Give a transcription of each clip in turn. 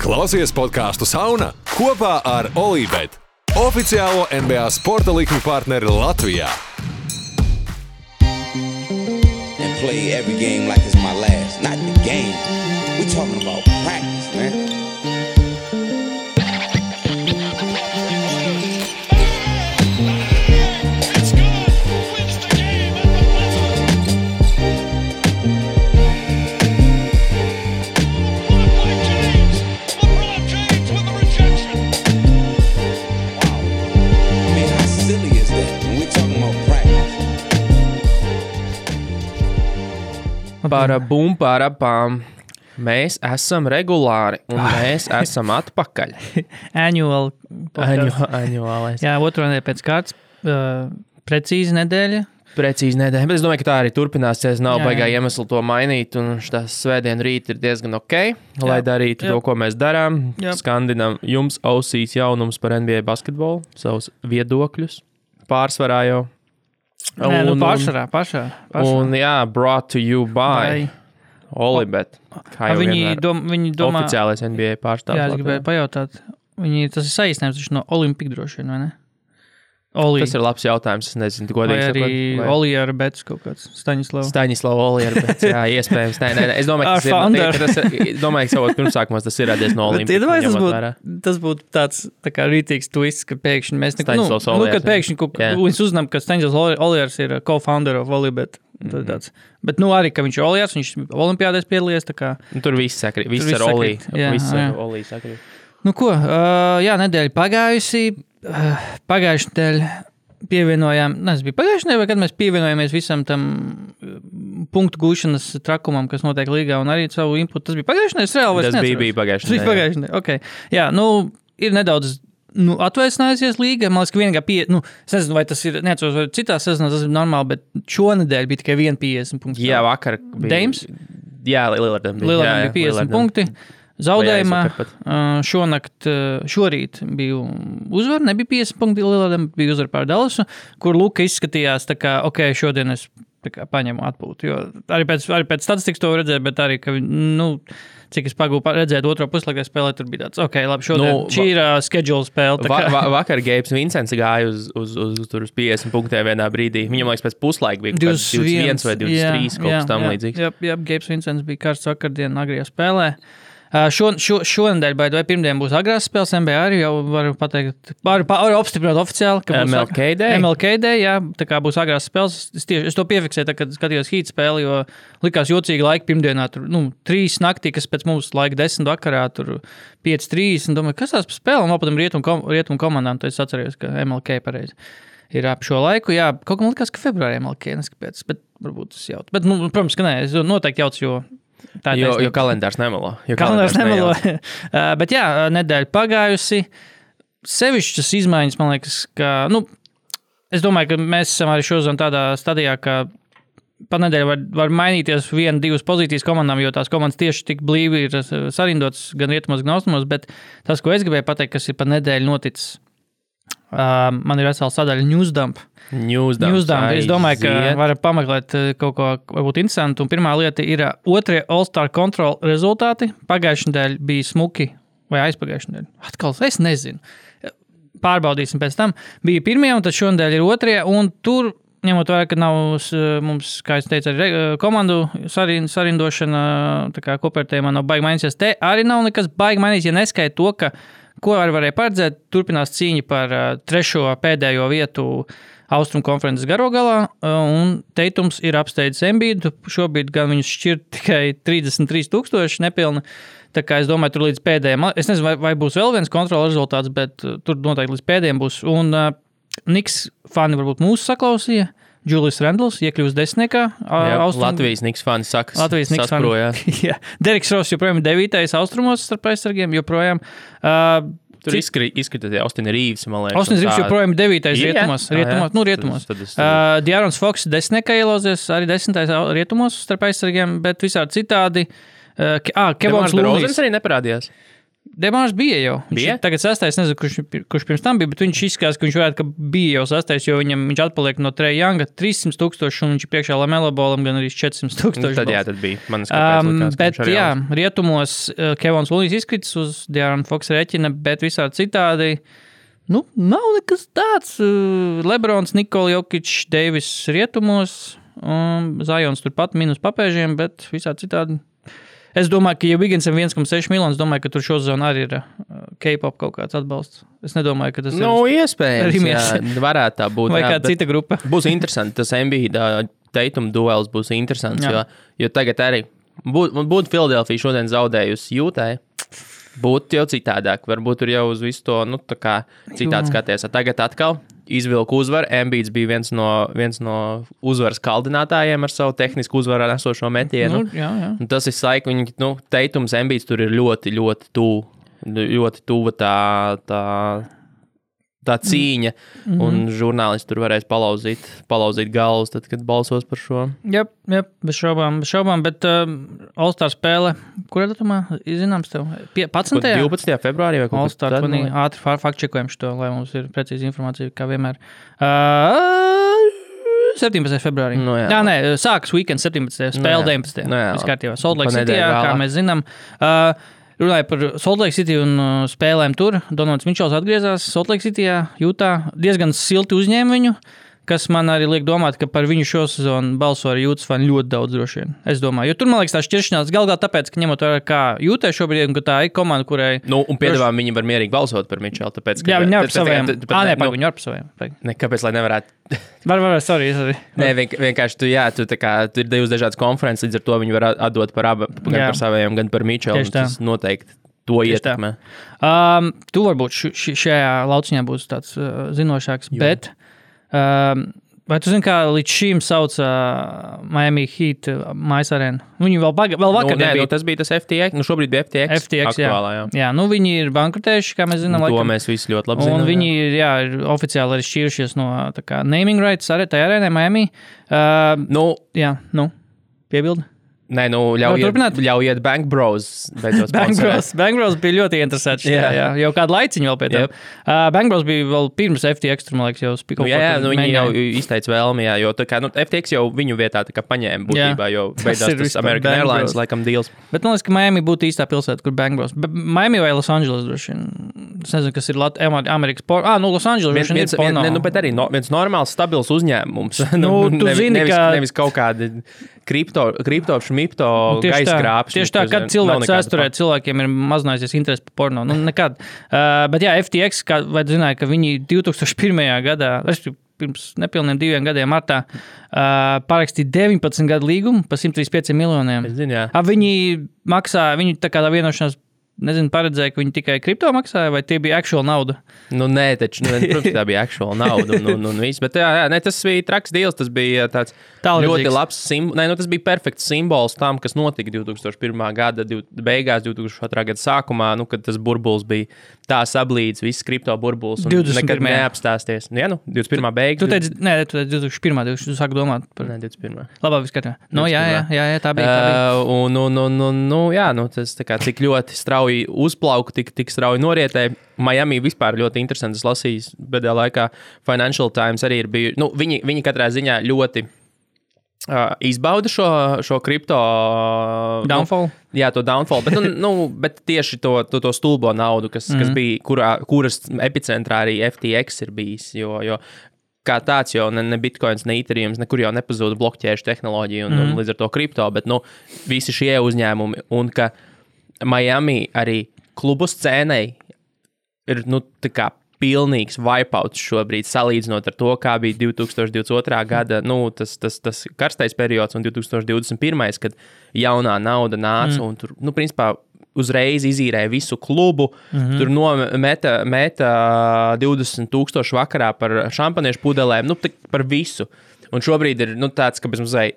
Klausies podkāstu Sauna kopā ar Olivetu, oficiālo NBA sporta likuma partneri Latvijā. play every game like it's my last. Not the game. We're talking about practice, Para bum, para pam. Mēs esam regulāri, un mēs esam atpakaļ. annual. podcasts. Aņuālais. Jā, otru nedēļu pēc kārtas. Uh, precīzi nedēļa. Precīzi nedēļa, bet es domāju, ka tā arī turpināsies. Nav Jā, baigā jā. iemesla to mainīt, un šīs svētdienas rīt ir diezgan ok, lai Jā. darītu Jā. to, ko mēs darām. Jā. Skandinām jums ausīs jaunums par NBA basketbolu, savus viedokļus pārsvarā jau. Nē, nu, pašā, pašā. pašā. Un jā, brought to you by Vai- Olibet. Viņi, dom, viņi domā, Oficiālais NBA pārstāvs. jā, es gribēju pajautāt, viņi, tas ir saīsinājums no Olimpika droši vien, vai ne? Oli, Tas ir labs jautājums. Es nezinu, vai godīgi arī sakot, vai- Olijāra Bets kaut kāds Staņislavs. Staņislava Olijera, bet jā, iespējams. Nē, nē, nē. Es domāju, ka tas ir, ka tas domāju, ka savos pirmsākumos tas ir radies no Bet Olimpijas. iedomājieties, tas būtu, tas būtu tāds tā kā rītīgs twists, ka pēkšņi mēs nu, Staņislavs nu, Olijārs, kad pēkšņi kaut kā viņš uzzinām, ka Staņislavs Olijārs ir uh, co-founder of Olibet. Mhm. Mm. Tāds. Bet, nu, arī, ka viņš ir Olijārs, viņš Olimpijādēs piedalījies, kā, Nu, tur viss sakrīt. Viss viss ar Oliju. Viss ar Oliju sakrīt. Nu, ko, uh, jā, nedēļa pagājusi. Pagājušajā nedēļā pievienojām, tas bija pagājušajā nedēļā, kad mēs pievienojāmies visam tam uh, punktu gūšanas trakumam, kas notiek līgā, un arī savu inputu. Tas bija pagājušajā nedēļā, reāli Tas bija, neatceros. bija pagājušajā Tas bija pagājušajā nedēļā. Okay. Jā, nu, ir nedaudz. Nu, atvaisinājusies līga. Man liekas, ka vienīgā pie, nu, es nezinu, vai tas ir, neatceros, vai citā sezonā tas ir normāli, bet šonadēļ bija tikai 1,50 punkts. Jā, vakar bija. Deims? Jā, Lillardam bija. Lielākā jā, bija 50 Lillardam. punkti. Zaudējumā šonakt, šorīt bija uzvara, nebija 50 punkti Lielādam, bija uzvara pār Dallasu, kur Luka izskatījās tā kā, ok, šodien es kā paņemu atpūtu. Jo arī pēc, arī pēc statistikas to redzēju, bet arī, ka, nu, cik es pagūpu redzēt otro puslaiku spēlē, tur bija tāds, ok, labi, šodien Nu, šī ir uh, schedule spēle. Va, va, vakar Gabs Vincents gāja uz, uz, uz, uz, uz 50 punktiem vienā brīdī. Viņam liekas, pēc puslaika bija kaut kāds 21 vai 23 kaut kas tam līdzīgs. Jā, jā, Gabs Vincents bija karsts vakardien agrijā spēlē. Uh, Šo, šo, šonadēļ, vai, pirmdien būs agrās spēles NBA, arī jau varu pateikt, varu, varu apstiprināt oficiāli, ka būs MLK Day? MLK Day, jā, tā kā būs agrās spēles. Es, tieši, es to piefiksēju, tā, kad skatījos hīt spēli, jo likās jocīgi laika pirmdienā, tur, nu, trīs naktī, kas pēc mums laika desmit vakarā, tur 5-3, un domāju, kas tās spēlēm, vēl patam rietumu kom, rietum komandām, tad es atceros, ka MLK pareizi. Ir ap šo laiku, jā, kaut kā man liekas, ka februārī MLK neskapēc, bet varbūt tas jauts. Bet, nu, protams, ka nē, es noteikti jauts, jo tā Jo, taisnība. jo kalendārs nemelo. Jo Kalendārs nemelo. nejauc. Uh, Bet jā, nedēļa pagājusi. Sevišķas izmaiņas, man liekas, ka. Nu, es domāju, ka mēs esam arī šodien tādā stadijā, ka pa nedēļu var, var mainīties viena, divas pozīcijas komandām, jo tās komandas tieši tik blīvi ir sarindotas gan rietumos, gan austrumos. Bet tas, ko es gribēju pateikt, kas ir pa nedēļu noticis, uh, man ir vesela sadaļa Newsdump. Newsdump. Newsdump. Es domāju, ka aiziet. varam pameklēt kaut ko varbūt interesantu. Un pirmā lieta ir otrie All-Star kontrola rezultāti. Pagājušajā nedēļā bija smuki, vai aizpagājušajā nedēļā. Atkal es nezinu. Pārbaudīsim pēc tam. Bija pirmie, un tad šonadēļ ir otrie. Tur, ņemot vērā, ka nav mums, kā jau teicu, arī komandu sarin, sarindošana, tā kā kopērtējumā nav baigi mainīsies. Te arī nav nekas baigi mainījies, ja neskaita to, ka, ko arī varēja paredzēt, turpinās cīņa par uh, trešo pēdējo vietu Austrumu konferences garogalā, un Teitums ir apsteidzis Embīdu. Šobrīd gan viņus šķirt tikai 33,000 nepilni. Tā kā es domāju, tur līdz pēdējiem, es nezinu, vai, vai būs vēl viens kontrols rezultāts, bet uh, tur noteikti līdz pēdējiem būs. Un uh, Niks fani varbūt mūsu saklausīja. Julius Rendls iekļūst desmitniekā. Jā, Austrum... Latvijas Niks fans saka, Latvijas Niks sasprojā. Jā, Deriks Ross joprojām ir devītais austrumos starp aizsargiem. Joprojām. Uh, Tur izskri- izskatās, ka Austin Rīvs, man liekas. Austin un Rīvs joprojām ir devītais Ir, jā? rietumos. Jā. rietumos, nu, rietumos. Tad- tad es- Uh, Diārons Foks desmitniekā ielauzies arī desmitais au- rietumos starp aizsargiem, bet visādi citādi. Uh, Ke- ah, Kevons. Rozens arī neparādījās. Demārs bija jau. Viņš Bija? Tagad sastais, nezinu, kurš, kurš pirms tam bija, bet viņš izskatās, ka viņš varētu, ka bija jau sastais, jo viņam, viņš atpaliek no Treja Younga 300 tūkstoši, un viņš ir priekšā Lamelo bolam gan arī 400 Nu, tūkstoši. Tad, jā, tad bija. Man Um, skatās, bet, jā, rietumos uh, Kevins Lūdijs izkritis uz Diāna Foksa rēķina, bet visādi citādi. Nu, nav nekas tāds. Uh, Lebrons, Nikola Jokic, Deivis rietumos, um, Zajons turpat minus papēžiem, bet visādi citādi. Es domāju, ka, ja Vigensam 1,6 miljonus, domāju, ka tur šo zonu arī ir uh, K-pop kaut kāds atbalsts. Es nedomāju, ka tas Nu, ir iespējams. Jā, varētu tā būt. vai jā, kāda cita grupa. Būs interesanti. Tas MBA teikuma duels būs interesants. Jā. Jo, jo tagad arī būtu būt Filadelfija šodien zaudējusi jūtai. Būtu jau citādāk. Varbūt tur jau uz visu to nu, citādi skaties. Tagad atkal izvilku uzvaru. Ambīts bija viens no, viens no uzvaras kaldinātājiem ar savu tehnisku uzvaru nesošo metienu. Nu, jā, jā. Tas ir saikni, viņi, nu, teikums, ambīts tur ir ļoti, ļoti tuvu. Ļoti tuva tā, tā, tā cīņa, mm -hmm. un žurnālisti tur varēs palauzīt, palauzīt galvas, tad, kad balsos par šo. Jā, jā, bez šaubām, bez šaubām bet um, All-Star spēle, kurā datumā zināms tev? Pie- 11. 12. februārī vai kaut tad man liekas. ātri fakčekojam šo, lai mums ir precīzi informācija, kā vienmēr. Uh, 17. februārī. Nu, jā. jā, nē, sākas weekends 17. spēle jā. 19. Nu, jā. Viss kārtībā. Salt Lake City, kā mēs zinām. Uh, Runāja par Salt Lake City un uh, spēlēm tur. Donalds Mičels atgriezās Salt Lake City, Jūtā. Diezgan silti uzņēma viņu, kas man arī liek domāt, ka par viņu šo sezonu balso arī jūtas fani ļoti daudz droši vien. Es domāju, jo tur man liekas tā šķiršanās galvā tāpēc, ka ņemot vērā, kā jūtē šobrīd, un ka tā ir komanda, kurai. Nu, un piedāvā viņi var mierīgi balsot par Mičelu. Tāpēc, ka, Jā, viņi ar tāpēc- saviem. Ah, nē, nu, viņi ar saviem. Pagaidi. ne, kāpēc, lai nevarētu? Var, var, var, sorry, sorry. Nē, vienk- vienkārši tu, jā, tu, kā, tu ir divas dažādas konferences, līdz ar to viņi var atdot par abiem, gan Jā. par saviem, gan par Mičelu. Tas noteikti to ietekmē. Um, tu varbūt š, š, šajā lauciņā būs tāds uh, zinošāks, Jo. bet vai tu zini, kā līdz šim sauc uh, Miami Heat mājas arēnu? Viņi vēl, baga, vēl vakar nu, nē, bija. nu, tas bija tas FTX. Nu, šobrīd bija FTX. FTX, jā. aktuālā, jā. jā, nu viņi ir bankrotējuši, kā mēs zinām. Nu, to laikam. mēs visi ļoti labi Un zinām. viņi ir, jā, ir oficiāli arī šķīrušies no kā, naming rights arī tajā arēnā Miami. Uh, Nu, jā, nu, piebildi. Nē, nu, ļaujiet, turpināt? ļaujiet Bank Bros. Bank. Bros, Bank Bros bija ļoti interesants. Jā, Jā. jā, jau kādu laiciņu vēl pie tam. Jep. Uh, Bank Bros bija vēl pirms FTX, tur, man liekas, jau spīkā. Nu, jā, jā nu, viņi jau izteica vēlmi, jā, jo tā kā, nu, FTX jau viņu vietā tā kā paņēma būtībā, jo Tas beidzās tas vispār American Bank Airlines Bros. laikam deals. Bet man liekas, ka Miami būtu īstā pilsēta, kur Bank Bros. Bet Miami vai Los Angeles droši vien. Es nezinu, kas ir Lat Amerikas por... Ah, nu, Los Angeles Viens, viens, ir vien, porno. ne, nu, bet arī no, viens normāls, stabils uzņēmums. Nu, tu nevis, zini, nevis, ka- nevis kaut kādi kripto, kripto šmipto Nu, gaisa grābšana. tieši tā, kad cilvēks vēsturē cilvēkiem ir mazinājusies interesi par porno. Nu, nekad. Uh, bet jā, FTX, kā, zināji, ka viņi 2001. gadā, pirms nepilniem diviem gadiem, martā, uh, parakstīja 19 gadu līgumu par 135 miljoniem. Zinu, viņi maksā, viņi tā kā tā vienošanās, nezinu, paredzēja, ka viņi tikai kripto maksāja, vai tie bija actual nauda. Nu, nē, taču, nu, protams, tā bija actual nauda un, un, un viss. Bet jā, jā nē, tas bija traks deals, tas bija tāds Tālredzīgs. ļoti labs simbols. Nu, tas bija perfekts simbols tam, kas notika 2001. gada div, beigās, 2002. gada sākumā, nu, kad tas burbulis bija tā sablīdis, viss kripto burbulis. 21.. Nekad neapstāsties. Nu, jā, nu, 21. beigas. Tu teici, nē, tu teici 2001. 2000, tu sāki domāt par. Nē, 21. Labāk, kārtībā. Nu, jā, jā, jā, jā, tā bija. Tā bija. Uh, un, un, un, un, nu, jā, nu, tas kā, cik ļoti strauji uzplauka, tik, tik strauji norietēja. Miami vispār ļoti interesants. Es lasīju pēdējā laikā Financial Times arī ir bijuši. Nu, viņi, viņi katrā ziņā ļoti uh, izbauda šo, šo kripto uh, Downfall? Nu, jā, to downfall. Bet, nu, nu, bet tieši to, to, to stulbo naudu, kas, mm -hmm. kas bija, kurā, kuras epicentrā arī FTX ir bijis. Jo, jo kā tāds jau ne, ne bitkoins, ne ethereum, nekur jau nepazuda blokķēšu tehnoloģija un, mm. un līdz ar to kripto, bet nu, visi šie uzņēmumi un ka Miami arī klubu scēnei ir nu, pilnīgs wipeouts šobrīd, salīdzinot ar to, kā bija 2022. gada nu, tas, tas, tas karstais periods un 2021. kad jaunā nauda nāca mm. un tur, nu, principā, uzreiz izīrēja visu klubu. Mm -hmm. Tur nometa meta 20,000 vakarā par šampaniešu pudelēm, nu, par visu. Un šobrīd ir nu, tāds, ka bez mazliet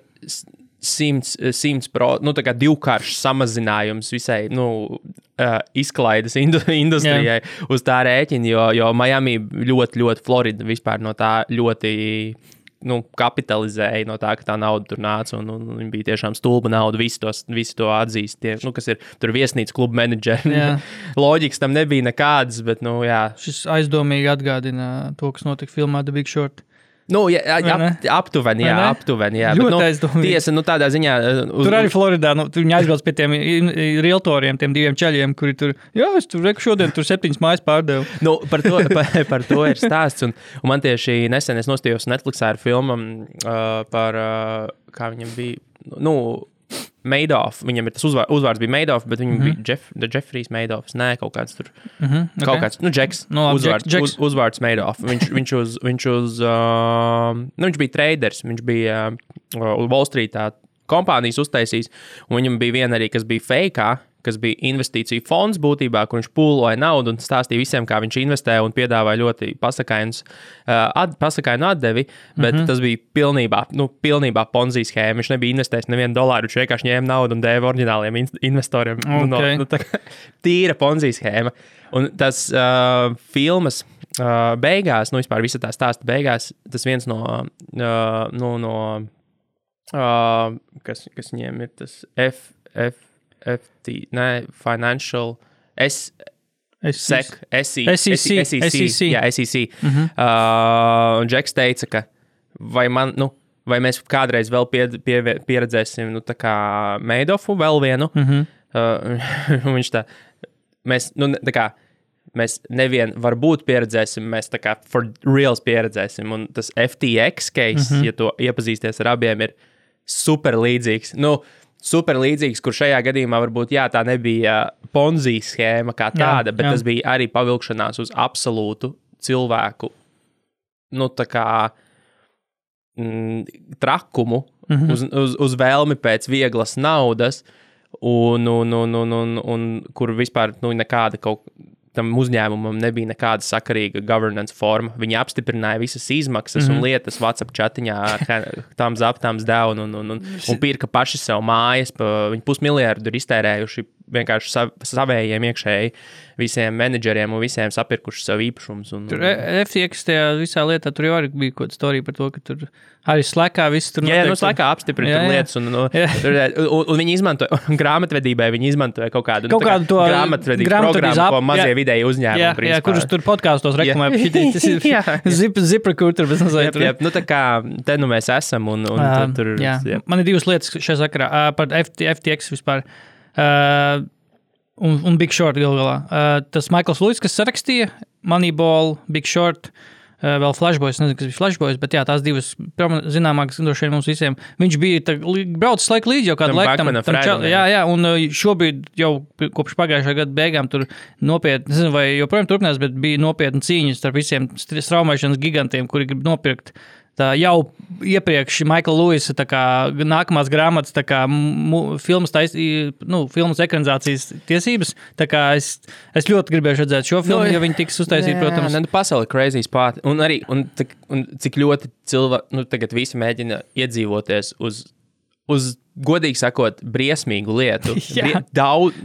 simts, simts pro, nu, divkāršs samazinājums visai nu, uh, izklaides indu, industrijai uz tā rēķina, jo, jo Miami ļoti, ļoti Florida vispār no tā ļoti nu, kapitalizēja no tā, ka tā nauda tur nāca. Un, un, un viņa bija tiešām stulba nauda. Visi, tos, visi to atzīst. Tie, nu, kas ir tur viesnīcas kluba menedžeri. Jā. Loģikas tam nebija nekādas, bet, nu, jā. Šis aizdomīgi atgādina to, kas notika filmā The Big Short. Nu, jā, jā, aptuveni, jā, aptuveni. Jā, Ļoti bet, nu, aizdomīgi. tiesa, nu, tādā ziņā. uh, Uz, Tur arī Floridā nu, viņi aizbrauc pie tiem realtoriem, tiem diviem ceļiem, kuri tur, jā, es tur reku šodien tur septiņas mājas pārdevu. Nu, par, to, par, par to ir stāsts. Un, un man tieši nesen es nostājos Netflixā ar filmu uh, par, uh, kā viņam bija. Nu, Madoff, viņam ir tas uzvārds, uzvārds bija Madoff, bet viņam mm -hmm. bija Jeff, The Jeffrijs Madoffs. Nē, kaut kāds tur. Mm -hmm, okay. Kaut kāds, nu, Džeks. Nu, labi, uzvārds, Džeks- uz, uzvārds Madoff. Viņš, viņš, uz, viņš, uz, uh, nu, viņš bija traders, viņš bija uh, Wall Streetā kompānijas uztaisījis, un viņam bija viena arī, kas bija fake kas bija investīciju fonds būtībā, kur viņš pūloja naudu un stāstīja visiem, kā viņš investē un piedāvāja ļoti pasakainus, uh, at, pasakainu atdevi, bet mm -hmm. tas bija pilnībā, nu, pilnībā ponzi schēma. Viņš nebija investējis nevienu dolāru, viņš vienkārši ņēma naudu un deva oriģināliem in- investoriem. Nu, no, Ok. nu, tā kā tīra ponzi schēma. Un tas uh, filmas uh, beigās, nu, vispār visa tā stāsta beigās, tas viens no, uh, nu, no uh, kas, kas viņiem ir tas F, F, FT, ne, Financial, Es SEC, SEC, SEC, SEC, jā, SEC. Mm -hmm. uh, Džeks teica, ka vai, man, nu, vai mēs kādreiz vēl pie, pie, pieredzēsim nu, Meidofu vēl vienu. Mm -hmm. uh, viņš tā, mēs, nu, tā kā, mēs nevienu varbūt pieredzēsim, mēs tā kā for reals pieredzēsim. Un tas FTX case, mm -hmm. ja to iepazīsties ar abiem, ir super līdzīgs. Nu, super līdzīgs, kur šajā gadījumā varbūt jā, tā nebija ponzi schēma kā tāda, bet jā. tas bija arī pavilkšanās uz absolūtu cilvēku, nu, kā mm, trakumu, mm -hmm. uz, uz, uz vēlmi pēc vieglas naudas, un, un, un, un, un, un kur vispār nu, nekāda kaut tam uzņēmumam nebija nekāda sakarīga governance forma. Viņi apstiprināja visas izmaksas mm -hmm. un lietas WhatsApp chatiņā, tam zap, tam down, un, un, un, un pirka paši sev mājas. Pa, viņi pusmiljardu ir iztērējuši vienkārši sav, savējiem iekšēji visiem menedžeriem un visiem sapirkuši sev īpašumus. Un, Tur un, e- FTX tajā visā lietā tur jau bija kaut kāda storija par to, ka tur arī slēgā viss tur Jā, jā, nu, notiek. slēgā apstiprina Jā, jā. lietas, un, nu, Jā. tur, un, un viņi izmantoja grāmatvedībai, viņi izmantoja kaut kādu, Kaut nu, kā kādu to grāmatvedības grāmatvedības programmu, ap- ko mazie jā. vidēji uzņēmumi. Jā, jā, principā. kurus tur podkāstos reklamē. Jā. Tas ir Jā. zip, ziprecruiter, bet nezinu, Jā, jā, nu, tā kā te nu mēs esam, un, un tu, tur jā. jā. Man ir divas lietas šajā sakarā Ā, par FT, FTX vispār. Uh, un, un Big Short galu galā. Uh, tas Maikls Luis, kas sarakstīja Moneyball, Big Short. Uh, vēl Flashboys, nezinu, kas bija Flashboys, bet jā, tās divas zināmākas droši vien mums visiem. Viņš bija tā braucis laiku līdzi jau kādu Tam laiku. Backmanam, čal- Fredam, jā. jā, un uh, šobrīd jau kopš pagājušā gada beigām tur nopietni, nezinu, vai joprojām turpinās, bet bija nopietna cīņa starp visiem straumēšanas gigantiem, kuri grib nopirkt tā jau iepriekš Maikla Lūisa nākamās grāmatas, tā kā mu, filmas, tais, nu, filmas ekranizācijas tiesības. Tā kā es, es ļoti gribēju redzēt šo filmu, Nu, ja viņi tiks uztaisīti, protams. Nē, nu, pasaule crazy spāta. Un arī, un, cik- un cik ļoti cilvēki, nu, tagad visi mēģina iedzīvoties uz, uz godīgi sakot, briesmīgu lietu. Brie- Daudz,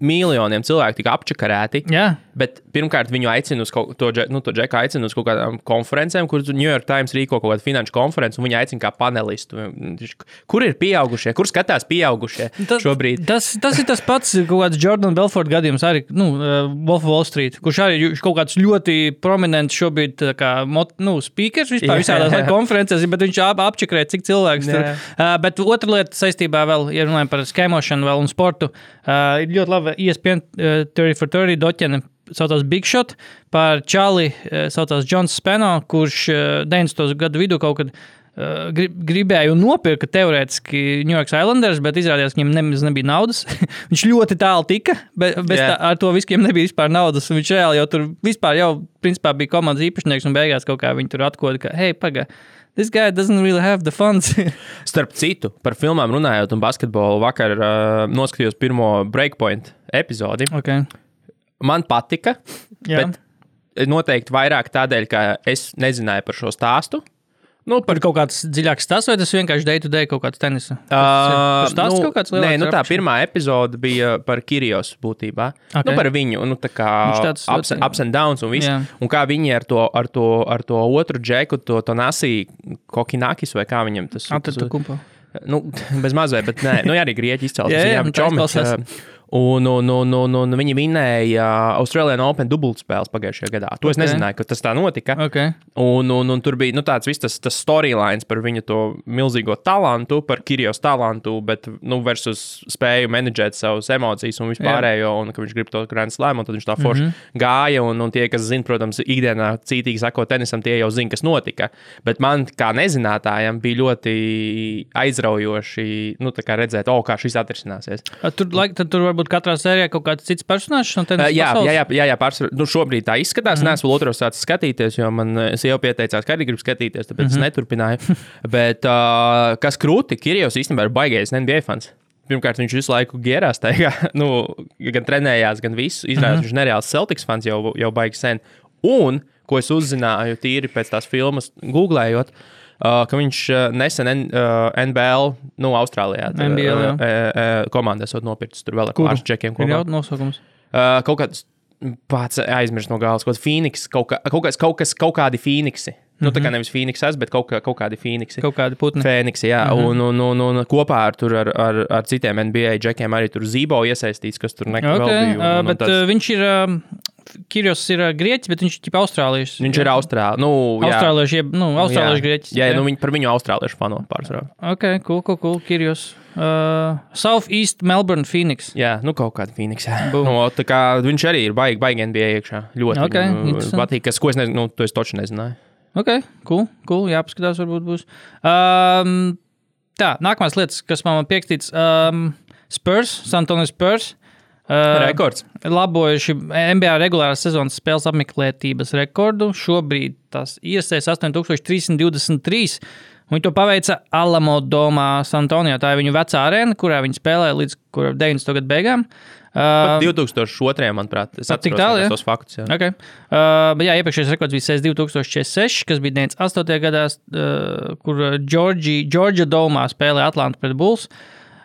miljoniem cilvēku tika apčakarēti. Jā, Bet pirmkārt, viņu aicina uz kaut, to, nu, to džeku, aicina uz kaut kādām konferencēm, kur New York Times rīko kaut kādu finanšu konferenci, un viņi aicina kā panelistu. Viņš- Kur ir pieaugušie? Kur skatās pieaugušie Tas, šobrīd? Tas, tas ir tas pats, kāds Jordan Belfort gadījums, arī nu, uh, Wolf Wall Street, kurš arī ir kaut kāds ļoti prominents šobrīd, kā nu, speakers vispār visādās konferencēs, bet viņš ap, apčakrē, cik cilvēks tur. Jā. Uh, bet otra lieta saistībā vēl, ja runājam par skēmošanu vēl un sportu, uh, ir ļoti laba ESPN uh, 30 for 30 doķene. Saucās Big Shot par Čāli, uh, saucās Džons Speno, kurš uh, 90. gadu vidū kaut kad uh, grib, gribēja un nopirka teorētiski New York Islanders, bet izrādījās, ka viņam nemaz nebija naudas. viņš ļoti tālu tika, bet Jā. tā, ar to visiem nebija vispār naudas. Viņš reāli jau tur vispār jau principā bija komandas īpašnieks un beigās kaut kā viņi tur atkoda, ka, hei, pagaidi. This guy doesn't really have the funds. Starp citu, par filmām runājot, un basketbolu vakar uh, noskatījos pirmo breakpoint epizodi. okay. Man patika, Jā. bet noteikti vairāk tādēļ, ka es nezināju par šo stāstu. Nu, Par kaut kāds dziļāks tas, vai tas vienkārši day to day kaut kāds tenisa? Uh, Tas stāsts kaut kāds Nē, lielāks nu, tā pirmā epizode bija par Kirijos būtībā. Ok. Okay. Nu, par viņu, nu, tā kā ups, ļoti- ups and downs un viss. Jā. Un kā viņi ar to, ar to, ar to otru džeku, to, to Nasī Kokinakis vai kā viņam tas Atradu kumpu. Nu, bez mazliet, bet nē, nu, jā, arī grieķi izcēlās. Jā, jā, viņām tā čomiks, izklausās. ā, Un, un, un, un, un viņi vinēja Austrālijā Open dubultspēles pagājušajā gadā. To es Ok. nezināju, ka tas tā notika. Okay. Un, un, un tur bija nu, tāds viss tas, tas storylines par viņa to milzīgo talantu, par Kirijos talantu, bet nu, versus spēju menedžēt savas emocijas un vispārējo, un ka viņš grib to Grand Slam, un tad viņš tā forši mm -hmm. gāja. Un, un tie, kas zina, protams, ikdienā cītīgi sako tenisam, tie jau zina, kas notika. Bet man, kā nezinātājam, bija ļoti aizraujoši nu, redzēt, oh, kā šis atrisināsies. Tur, laik, tad tur varbūt katrā sērijā kaut kāds cits personāžs Uh, jā, jā, jā, jā, jā pārsvarā. Nu, šobrīd tā izskatās. Mm -hmm. Es vēl otru sāku skatīties, jo man sieva pieteicās, ka arī grib skatīties, tāpēc mm -hmm. es neturpināju. Bet uh, kas krūti, Kirijos īstenībā ir baigais NBA fans. Pirmkārt, viņš visu laiku gērās tajā, nu, gan trenējās, gan visu. Izrādās, mm -hmm. viņš ir nereāls Celtics fans jau, jau baigi sen. Un, ko es uzzināju tīri pēc tās filmas, googlējot, Uh, ka viņš uh, nesen N, uh, NBL, nu, Austrālijā, NBL, jā. uh, uh, uh, komandā esot nopircis tur vēl ar pāris džekiem. Ir kopā. jau nosaukums. Uh, kaut kāds pats aizmirst no galvas, kaut kāds Phoenix, kaut, kā, kaut, kāds, kaut, kas, kaut kādi Phoenixi. Nu, tā kā nevis Phoenixas, bet kaut, kā, kaut kādi Phoenixi. Kaut kādi putni. Fēniksi, jā, mm -hmm. un, un, un, un kopā ar, tur, ar, ar, ar citiem NBA džekiem arī tur zībo iesaistīts, kas tur nekad Okay, vēl bija. Un, uh, un, bet tāds, uh, viņš ir. Kirijos ir grieķis, bet viņš ir austrālietis. viņš ir Austrālijas. Nu, jā. Austrāliešu, jeb, nu, austrāliešu grieķis. Jā, jā, nu, viņi, par viņu austrāliešu fanu pārsvarā. Ok, cool, cool, cool. Kirijos. Uh, South East Melbourne Phoenix. Jā, nu kaut kāda Phoenix. jā. Boom. Nu, tā kā viņš arī ir baigi, baigi NBA iekšā. Ļoti Ok, viņam, interesanti. patīk, kas, ko es nezinu, nu, to es toču nezināju. Ok, cool, cool. Jā, paskatās, varbūt būs. Um, tā, nākamās lietas, kas man pierakstīts. Um, Spurs, Santonis Spurs. Uh, Rekords. Labojuši NBA regulārās sezonas spēles apmeklētības rekordu. Šobrīd tas iesēs 8323. Viņi to paveica Alamo domā Santonijā. Tā ir viņu vecā arēna, kurā viņi spēlēja līdz kura 90. gadu beigām. Uh, 2002. manuprāt, es Pat tik tālu, ja? faktus. Jā. Okay. Uh, jā, iepriekšējais rekords bija 2046, kas bija 98. gadā, uh, kur Džordžija Domā spēlēja Atlantu pret Bulls.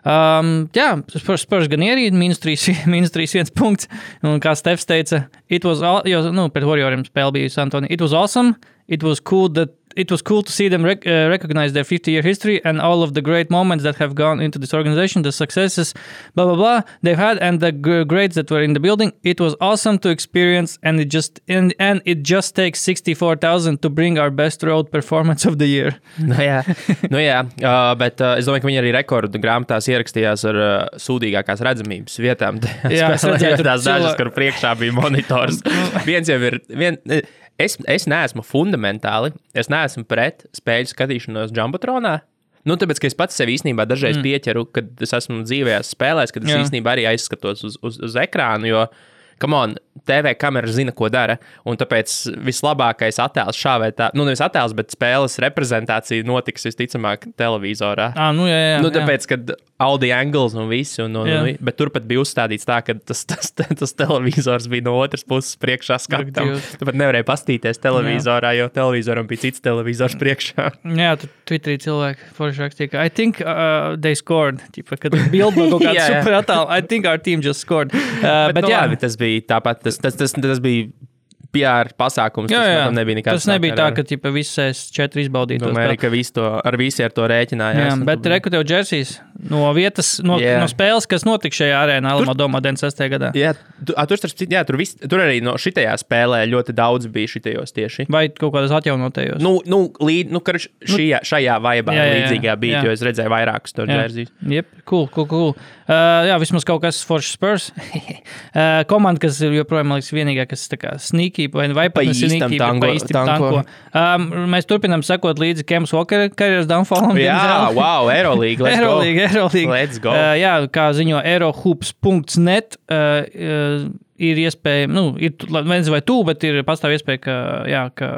Um, jā, Spurs, gan ierīd, minus 3, minus 3, 1 punkts. Un kā Stefs teica, it was, all, jo, nu, pret Warrioriem spēle bija Santoni. It was awesome, it was cool that It was cool to see them rec- uh, recognize their 50 year history and all of the great moments that have gone into this organization, the successes, blah, blah, blah, they've had, and the grades that were in the building. It was awesome to experience, and it just and, and it just takes 64,000 to bring our best road performance of the year. Nu, jā, nu, jā. Uh, bet uh, es domāju, ka viņi arī rekordu grāmatās ierakstījās ar uh, sūdīgākās redzamības vietām. Jā, es redzēju, tās dažas, kur priekšā bija monitors. viens jau ir. Vien, es, es neesmu fundamentāli, es neesmu pret spēļu skatīšanos jumbotronā. Nu, tāpēc, ka es pats sev īstenībā dažreiz mm. pieķeru, kad es esmu dzīvējās spēlēs, kad es Jā. Īstenībā arī aizskatos uz, uz, uz ekrānu. Jo, come on, TV kamera zina, ko dara. Un tāpēc vislabākais attēls šā vai tā, nu, nevis attēls, bet spēles reprezentācija notiks visticamāk televizorā. Ah, nu, jā, jā, nu, jā. tāpēc, kad Audi angles un viss, un, un, Jā. un, bet turpat bija uzstādīts tā, ka tas, tas, tas, tas televizors bija no otras puses priekšā skatam. Tu pat nevarēji pastīties televizorā, jo televizoram bija cits televizors priekšā. Jā, tur Twitterī cilvēki forši rakstīja, ka I think uh, they scored. Ķipa, kad bildi no kaut Jā, jā. super attēla. I think our team just scored. Uh, Bet, bet nu, jā, labi, tas bija tāpat, tas, tas, tas, tas bija PR pasākums. jā, tas jā. tam nebija nekāds tas nebija tā, ka ķipa, visas četri izbaudīja. to Domāju, ka visi to, ar visi ar to rēķinājās. Jā, bet tu- reku tev džersijas no vietas, no, Jā. no spēles, kas notika šajā arēnā, Alamo domā 96. gadā. Jā, tu, a, tur, starp jā, tur, vis, tur arī no šitajā spēlē ļoti daudz bija šitajos tieši. Vai kaut kādas atjaunotajos. Nu, nu, līd, nu, karš, šajā, šajā vaibā Jā, jā, jā. līdzīgā bija, Jā. jo es redzēju vairākus Jā. džersijas. Jep, cool, cool, cool. Uh, jā, vismaz kaut kas foršs spurs. uh, komanda, kas ir joprojām, man liekas, vienīgā, kas tā kā sneaky vai, vai pat Pa ne sneaky, bet tanko- pa īstam tanko. tanko. Um, mēs turpinām sekot līdzi Kems Walker karjeras downfallam. Jā, wow, Eurolīga. let's go. Eurolīga, Eurolīga. Let's go. Uh, jā, kā ziņo Eurohoops.net, uh, uh, ir iespēja, nu, ir viens vai tu, bet ir pastāv iespēja, ka, jā, ka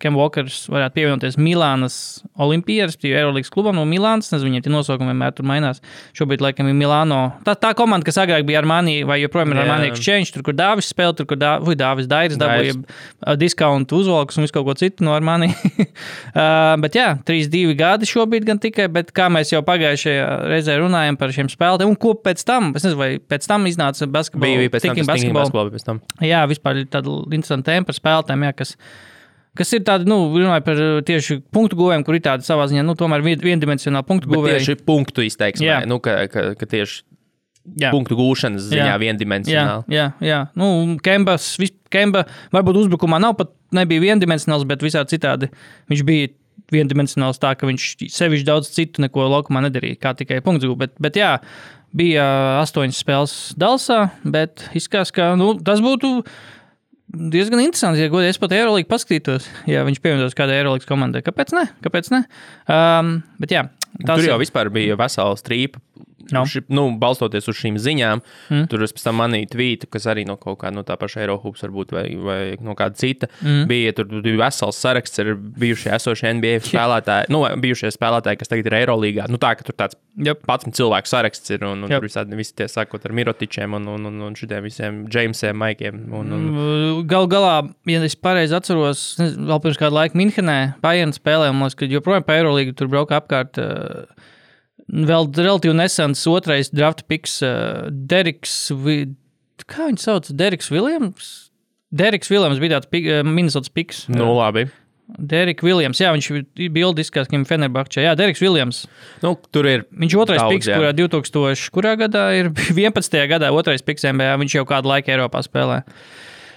Kem Walkers varētu pievienoties Milānas Olimpijas, jau Eirolandes klubam no Milānas. Nezinu, viņiem tie nosaukumi vienmēr tur mainās. Šobrīd, laikam, ir Milāno. Tā, tā komanda, kas agrāk bija Armānija vai joprojām ir Jā. Armānija Exchange, tur, kur Dāvis spēlē, tur, kur Dā- vai Dāvis Dairis dabūja diskontu uzvalkus un visu kaut ko citu no Armānija. uh, bet jā, 3-2 gadi šobrīd gan tikai, bet kā mēs jau pagājušajā reizē runājām par šiem spēlētājiem, un ko pēc tam, es nezinu, vai pēc tam iznāca basketbola. Bija, bija pēc tam, Thinking basketbolu pēc tam. Jā, vispār ir tāda interesanta tēma par spēlētājiem, jā, kas, kas ir tādi, nu, runājot par uh, tieši punktu guvējiem, kur ir tāda savā ziņā, nu, tomēr vien- viendimensionāli punktu Bet guvēji. tieši punktu izteiksmē, Jā. nu, ka, ka, ka tieši Jā. punktu gūšanas ziņā Jā. Jā, viendimensionāli. jā, jā. Nu, Kembas, Kemba varbūt uzbrukumā nav pat nebija viendimensionāls, bet visā citādi viņš bija viendimensionāls tā, ka viņš sevišķi daudz citu neko laukumā nedarīja, kā tikai punktu gūt. Bet, bet jā, bija astoņas spēles Dalsā, bet izskatās, ka nu, tas būtu diezgan interesanti, ja godīgi es pat Eirolandā paskatītos, ja viņš pievienotos kādai Eirolandas komandai. Kāpēc ne? Kāpēc ne? Um, bet jā, Tur jau ir- vispār bija vesela strīpa. No. Ši, nu, balstoties uz šīm ziņām, mm. tur es pēc tam manīju tvītu, kas arī no kaut kāda no tā paša Eiropas, varbūt, vai, vai no kāda cita. Mm. Bija tur bija vesels saraksts ar bijušie esošie NBA spēlētāji, nu, bijušie spēlētāji, kas tagad ir Eirolandā. Nu, tā, ka tur tāds Jep. pats cilvēku saraksts ir, un, un Jep. tur visādi visi tie sakot ar Mirotičiem un, un, un, un šitiem visiem Jamesiem, Maikiem. Un, un, Galu galā, ja es pareizi atceros, nezinu, vēl pirms kāda laika Minhenē, Bayern spēlē, un man liekas, ka joprojām pa Eirolīgu tur brauka apkārt. Uh, vēl relatīvi nesens otrais draft piks, uh, Deriks, Vi... kā viņš sauc, Deriks Viljams? Deriks Viljams bija tāds pik, uh, Minnesotas piks. nu, labi. Deriks Viljams, jā, viņš bija bildiskās, ka viņam Fenerbahčē. Jā, Deriks Viljams. Nu, tur ir. Viņš otrais Daudz, piks, jā. kurā 2000, kurā gadā ir 11. gadā otrais piks NBA, viņš jau kādu laiku Eiropā spēlē.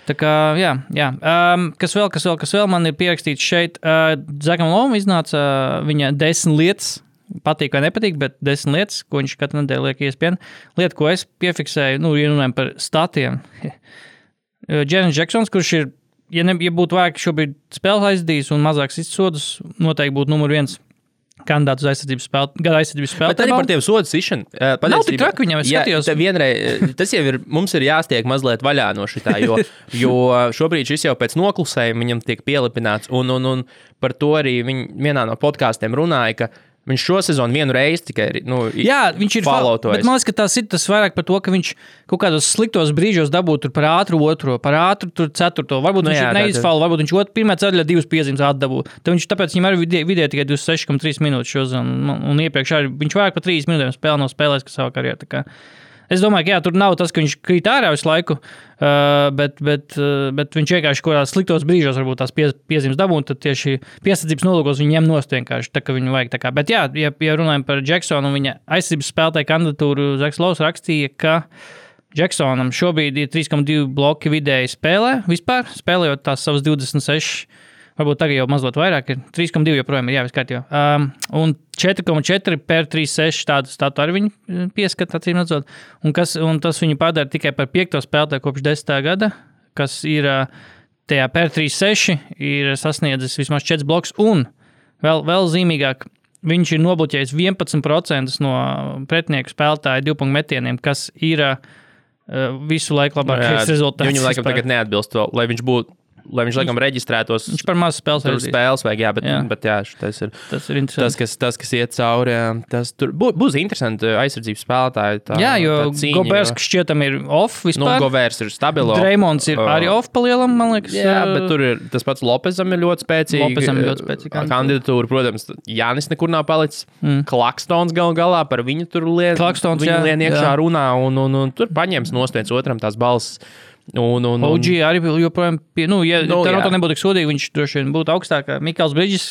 Tā kā, jā, jā. Um, kas vēl, kas vēl, kas vēl man ir pierakstīts šeit? Uh, Zakam Lomam iznāca uh, viņa desmit lietas. Patīk vai nepatīk, bet desmit lietas, ko viņš katru nedēļu liek iespējami. Lieta, ko es piefiksēju, nu, ja runājam par statiem. Džerns Džeksons, kurš ir, ja, ne, ja būtu vairāk šobrīd spēles aizdījis un mazāks izsodus, noteikti būtu numur viens kandidāts uz aizsardzības spēlē, gada aizsardzības spēlē. Bet arī par tiem sodu sišanu. eh, Nav tik traki viņam, es Jā, skatījos. Vienreiz, tas jau ir, mums ir jāstiek mazliet vaļā no šitā, jo, jo šobrīd šis jau pēc noklusējuma viņam tiek pielipināts. Un, un, un par to arī viņi vienā no podkāstiem runāja, ka viņš šo sezonu vienu reizi tikai ir. Nu, Jā, viņš ir followtojis. Bet man liekas, ka tas ir tas vairāk par to, ka viņš kaut kādos sliktos brīžos tur par ātru otro, par ātru tur ceturto. Varbūt Nu viņš neizfāla, varbūt viņš otru pirmā ceļā divas piezīmes atdabū. Tad viņš tāpēc viņam arī vidē, vidē tikai 26,3 minūtes šos, un, un iepriekš arī viņš vairāk par 3 minūtēm spēlē no spēlēs, kas savā karjerā. Es domāju, ka jā, tur nav tas, ka viņš krīt ārā visu laiku, bet, bet, bet viņš vienkārši kaut kādos sliktos brīžos varbūt tās pie, piezīmes dabūna. Tad tieši piesardzības nolūkos viņi ņem nost vienkārši tā, ka viņu vajag. Tā kā. Bet, jā, ja, ja runājam par Džeksonu un viņa aizsardzības spēlētāju kandidatūru, Zaks Lovs rakstīja, ka Džeksonam šobrīd ir 3,2 bloki vidēji spēlē, vispār spēlējot tās savas 26. Varbūt tagad jau mazliet vairāk, ir 3,2 joprojām ir jāviskat. Jau. Um, un 4,4 per 3,6 tādu statu arī viņi pieskata, acīm redzot. Un, kas, un tas viņu padara tikai par piekto spēlētāju kopš 10. gada, kas ir uh, tajā per 3,6 ir sasniedzis vismaz 4 blokus. Un vēl, vēl zīmīgāk, viņš ir nobloķējis 11% no pretinieku spēlētāju divpunktu metieniem, kas ir visu laiku labākais rezultāts. Viņam laikam tagad neatbilst vēl, lai viņš būtu. Lai viņš laikam reģistrētos, Viņš par mazu spēles aizdīs. spēles vajag, jā, bet, Jā. bet jā, tas ir. Tas ir Tas kas, tas, kas iet cauri, jā, tas tur būs, būs interesanti aizsardzības spēlētāji. Tā, Jā, jo cīņa, Gobers šķietam ir off Nu, vispār. Govērs ir stabils. Dreimons ir arī off palielam, man liekas. Jā, uh, bet tur ir tas pats Lopezam ir ļoti spēcīgs. Lopezam ir ļoti spēcīga kandidatūra. Protams, Jānis nekur nav palicis. Mm. Klakstons gal galā par viņu tur lien, Klakstons, viņu jā, lien iekšā jā. runā un, un, un tur paņems nost viens otram tās balss. Un, un, un, OG arī joprojām, pie, nu, ja Nu, noteikti nebūtu tik sodīga, viņš droši vien būtu augstāk. Mikls Brīdžis,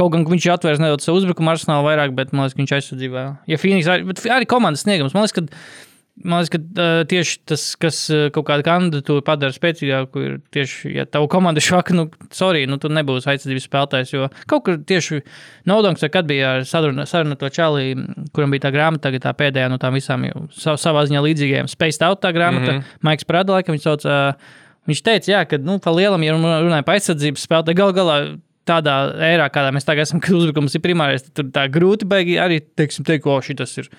kaut gan viņš atvērs nedaudz savu uzbrukumu arsenālu vairāk, bet man liekas, ka viņš aizsardzībā. Ja Phoenix arī, arī komandas sniegums, man liekas, ka, man liekas, ka tieši tas, kas kaut kādu kandidatūru padara spēcīgāku, ir tieši, ja tavu komandu švaka, nu, sorry, nu, tu nebūsi aizsardzības spēlētājs, jo kaut kur tieši Naudongs, kad bija ar sarunu, sarunu to čalī, kuram bija tā grāmata, tagad tā pēdējā no tām visām jau sa- savā ziņā līdzīgajām, Spaced Out tā grāmata, mm -hmm. Maiks Prada, laikam viņš sauc. Uh, Viņš teica, jā, ka nu, pa lielam, ja runājam par aizsardzības spēli, tad gal galā tādā ērā, kādā mēs tagad esam, kad uzbrukums ir primārais, tad tur tā grūti beigti arī teiksim, teikt, ka šis ir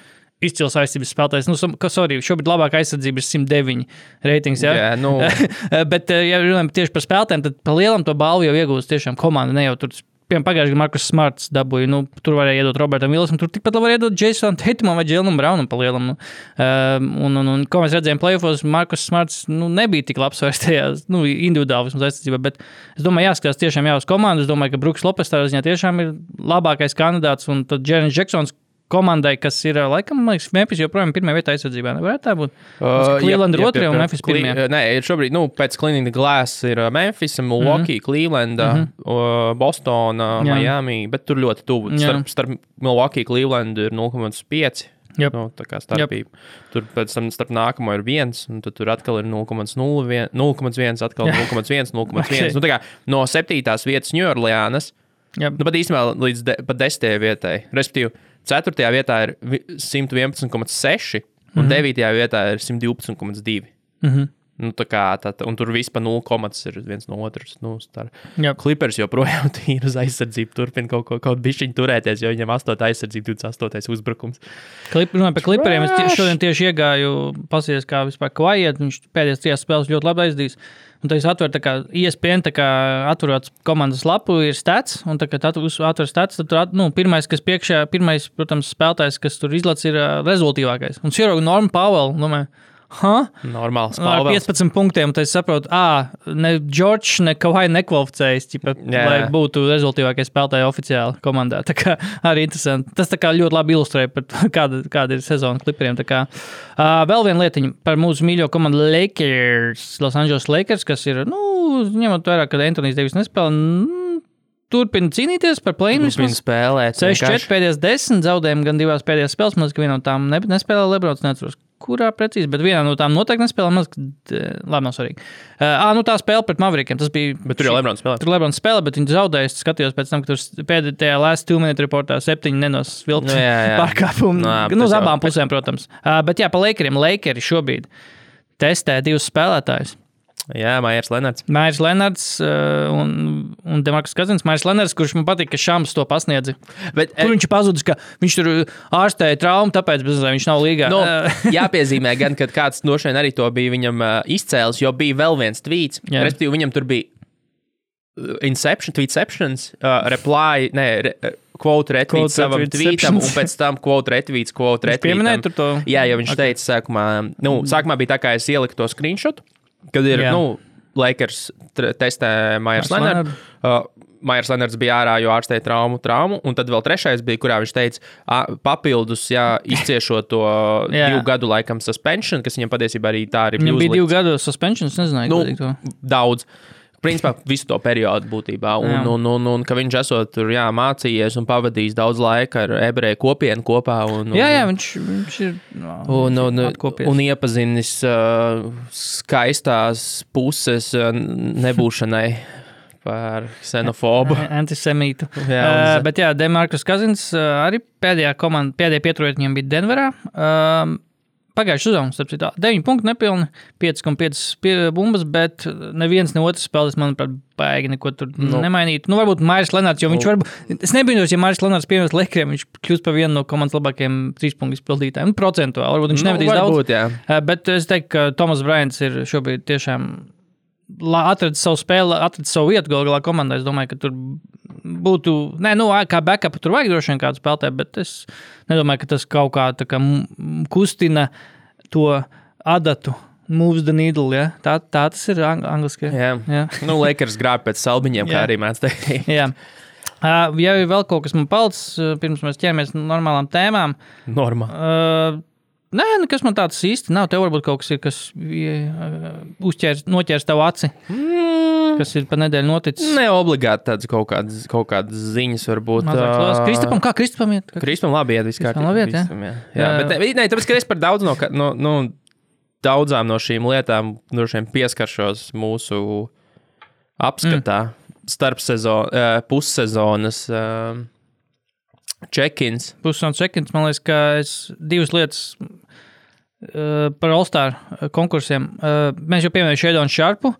izcils aizsardzības spēlētājs. Nu, kas arī šobrīd labākā aizsardzība ir 109 reitings. Ja? Jā, nu, Bet, eh, ja runājam tieši par spēlētājiem, tad pa lielam to balvu jau iegūst tiešām komanda. Ne jau tur, piemēram, pagājušajā gadā Markus Smarts dabūja. Nu, tur varēja iedot Robertam Vilsam, tur tikpat labi varēja iedot Jasonam Tatumam vai Džēlnam Braunam pa lielam. Nu. Um, un, un, un, ko mēs redzējām playoffs, Markus Smarts nu, nebija tik labs vairs tajā nu, individuāli vismaz aizsardzībā. Bet es domāju, jāskatās tiešām jau uz komandu. Es domāju, ka Brooks Lopes tādā ziņā tiešām ir labākais kandidāts. Un tad Jerens Džeksons komandai, kas ir, ā, laikam, liekas, Memphis joprojām pirmā vietā aizsardzībā. Nevarētu tā būt. Uh, Cleveland ir jā, otrajā un Memphis pirmajā. Nē, ir šobrīd, nu, pēc the Glass ir uh, Memphis, Milwaukee, mm -hmm. Cleveland, mm -hmm. Boston, Jā. Miami, bet tur ļoti tuvu. Starp, starp Milwaukee, Cleveland ir 0,5. Jep. Nu, tā kā starpība. Tur pēc tam starp nākamo ir viens, un tad tur atkal ir 0,01, 0,1, atkal 0,1, 0,1. Okay. Nu, kā no septītās vietas Ņujorkas Jā, Nu, pat īstenībā līdz de, pat desmitajai vietai. Respektīvi, ceturtajā vietā ir vi- 111,6 un mm -hmm. devītajā vietā ir 112,2. mm -hmm. Nu, tā kā, tā, un tur viss pa 0,5 ir viens no otras. Nu. Clippers joprojām ir uz aizsardzību, turpina kaut ko kaut bišķiņu turēties, jo viņam 8. aizsardzība, 28. uzbrukums. Klip, runājot par klipriem, es tie, šodien tieši iegāju, paskatījos, kā vispār kvaiet. Viņš pēdējās trīs spēles ļoti labi aizdīs. Un tad es atveru tā kā ESPN, tā kā atverot komandas lapu, ir stats. Un kā tu atver stats, tad at- nu, pirmais, kas priekšā, pirmais, protams, spēlētājs, kas tur izlaiž, ir ā, rezultātīvākais. Un Sierra Norma Powell, domāju, ha? Normāls Ar spēlētājs. 15 punktiem, tad es saprotu, ah, ne Džordžs, ne Kavai nekvalificējas, ķipa, Jā. lai būtu rezultātīvākais spēlētājs oficiāli komandā. Tā kā arī interesanti. Tas kā ļoti labi ilustrē, kāda, kāda ir sezona klipriem. Kā, uh, vēl viena lietiņa par mūsu mīļo komandu Lakers, Los Angeles Lakers, kas ir, nu, ņemot vērā, ka Antonius Deivis nespēlē. Mm, Turpina cīnīties par plēnu. Turpina spēlēt. 6-4 vienkārši. pēdējās desmit zaudējumi, gan divās pēdējās spēlēs. Man liekas, ka viena no tām ne, nespēlēja Lebrons. Neatceros, kurā precīzi, bet viena no tām noteikti nespēlēja. D- labi, nav svarīgi. Uh, nu, tā spēle pret Maverikiem. Tas bija. Bet tur jau Lebrons spēlē. Tur Lebrons spēlē, bet viņi zaudēja. Es skatījos pēc tam, ka tur pēdējā last two minute reportā septiņi nenosvilkti Nu, jā, jā. pārkāpumi. Nu, jā, Nu, uz abām pusēm, protams. Uh, bet jā, pa Lakeriem. Lakeri šobrīd testē divus spēlētājus. Jā, Maiers Lenards. Mairs Lenards uh, un, un Demarks Kazins. Mairs Lenards, kurš man patīk, ka Šāms to pasniedza. Bet, Kur viņš pazudis, ka viņš tur ārstēja traumu, tāpēc viņš nav līgā. Nu, Ā, jāpiezīmē, gan, ka kāds no šiem arī to bija viņam uh, izcēlis, jo bija vēl viens. Jā. Respektīvi, viņam tur bija Inception, Tweetceptions, uh, reply, ne, re, quote retweet Quote savam tweetam, un pēc tam quote retweets, quote retweetam. tur to? Jā, jo viņš teica, sākumā, nu, sākumā bija tā, kā es ieliku to screenshot, kad ir, Jā. nu, Lakers testē Maiers Lenards. Uh, Maiers Lenards bija ārā, jo ārstēja traumu, traumu. Un tad vēl trešais bija, kurā viņš teica, "Ā, papildus, jā, izciešot to Jā. divu gadu laikam suspension, kas viņam patiesībā arī tā arī Viņam bija divu gadu suspension, es nezināju, Nu, daudz. Principā visu to periodu būtībā. Un, Jā. un, un, un ka viņš esot tur jā, mācījies un pavadījis daudz laika ar ebreju kopienu kopā. Un, un, Jā, jā, viņš, viņš ir. no, Un, un, atkopies. un iepazinis uh, skaistās puses uh, nebūšanai par xenofobu. Antisemītu. Jā, uh, bet jā, Demarkus Kazins uh, arī pēdējā komanda, pēdējā pieturēt viņam bija Denverā. Um, Pagājušā sezonā, starp citu, 9 punkti nepilni, 5,5 pie- bumbas, bet neviens ne otrs spēlētājs, manuprāt, baigi neko tur nu. nemainītu. Nu, varbūt Mairis Lenārds, jo viņš Nu. varbūt, es nebijos, ja Mairis Lenārds pievienojas Lekriem, viņš kļūst par vienu no komandas labākajiem trīspunktu izpildītājiem. Nu, procentuāli, varbūt viņš Nu, nevedīs daudz. varbūt, jā. Uh, Bet es teiktu, ka Tomas Brains ir šobrīd tiešām atradis savu spēli, atradis savu vietu galu galā komandā. Es domāju, ka tur būtu, nē, nu, kā backup tur vajag droši vien kādu spēlētāju, bet es nedomāju, ka tas kaut kā, kā kustina to adatu. Moves the needle, ja? tā, tā tas ir ang angliski. Jā. Jā. Nu, Lakers grāb pēc salbiņiem, kā arī mēdz teikt. Jā. Uh, ja ir vēl kaut kas man palicis, pirms mēs ķeramies normālām tēmām, Normāli. Uh, nē, nekas man tāds īsti nav. Tev varbūt kaut kas ir, kas uh, uzķers, noķers tavu aci, Mm. kas ir pa nedēļu noticis. Ne obligāti tādas kaut kādas, kaut kādas ziņas, varbūt. Ā, Kristapam, kā Kristapam iet? Kristupam labi iet, Kristupam kārtībā. labi iet, jā? Kristupam, jā. jā. Jā. Bet ne, ne, tāpēc, ka es par daudz no, no, no daudzām no šīm lietām droši vien pieskaršos mūsu apskatā mm. starp sezon, uh, pussezonas uh, check-ins. Pusotrs sekundes, man liekas, ka es divas lietas uh, par All-Star konkursiem. Uh, mēs jau pieminējām Šēdonu Šarpu.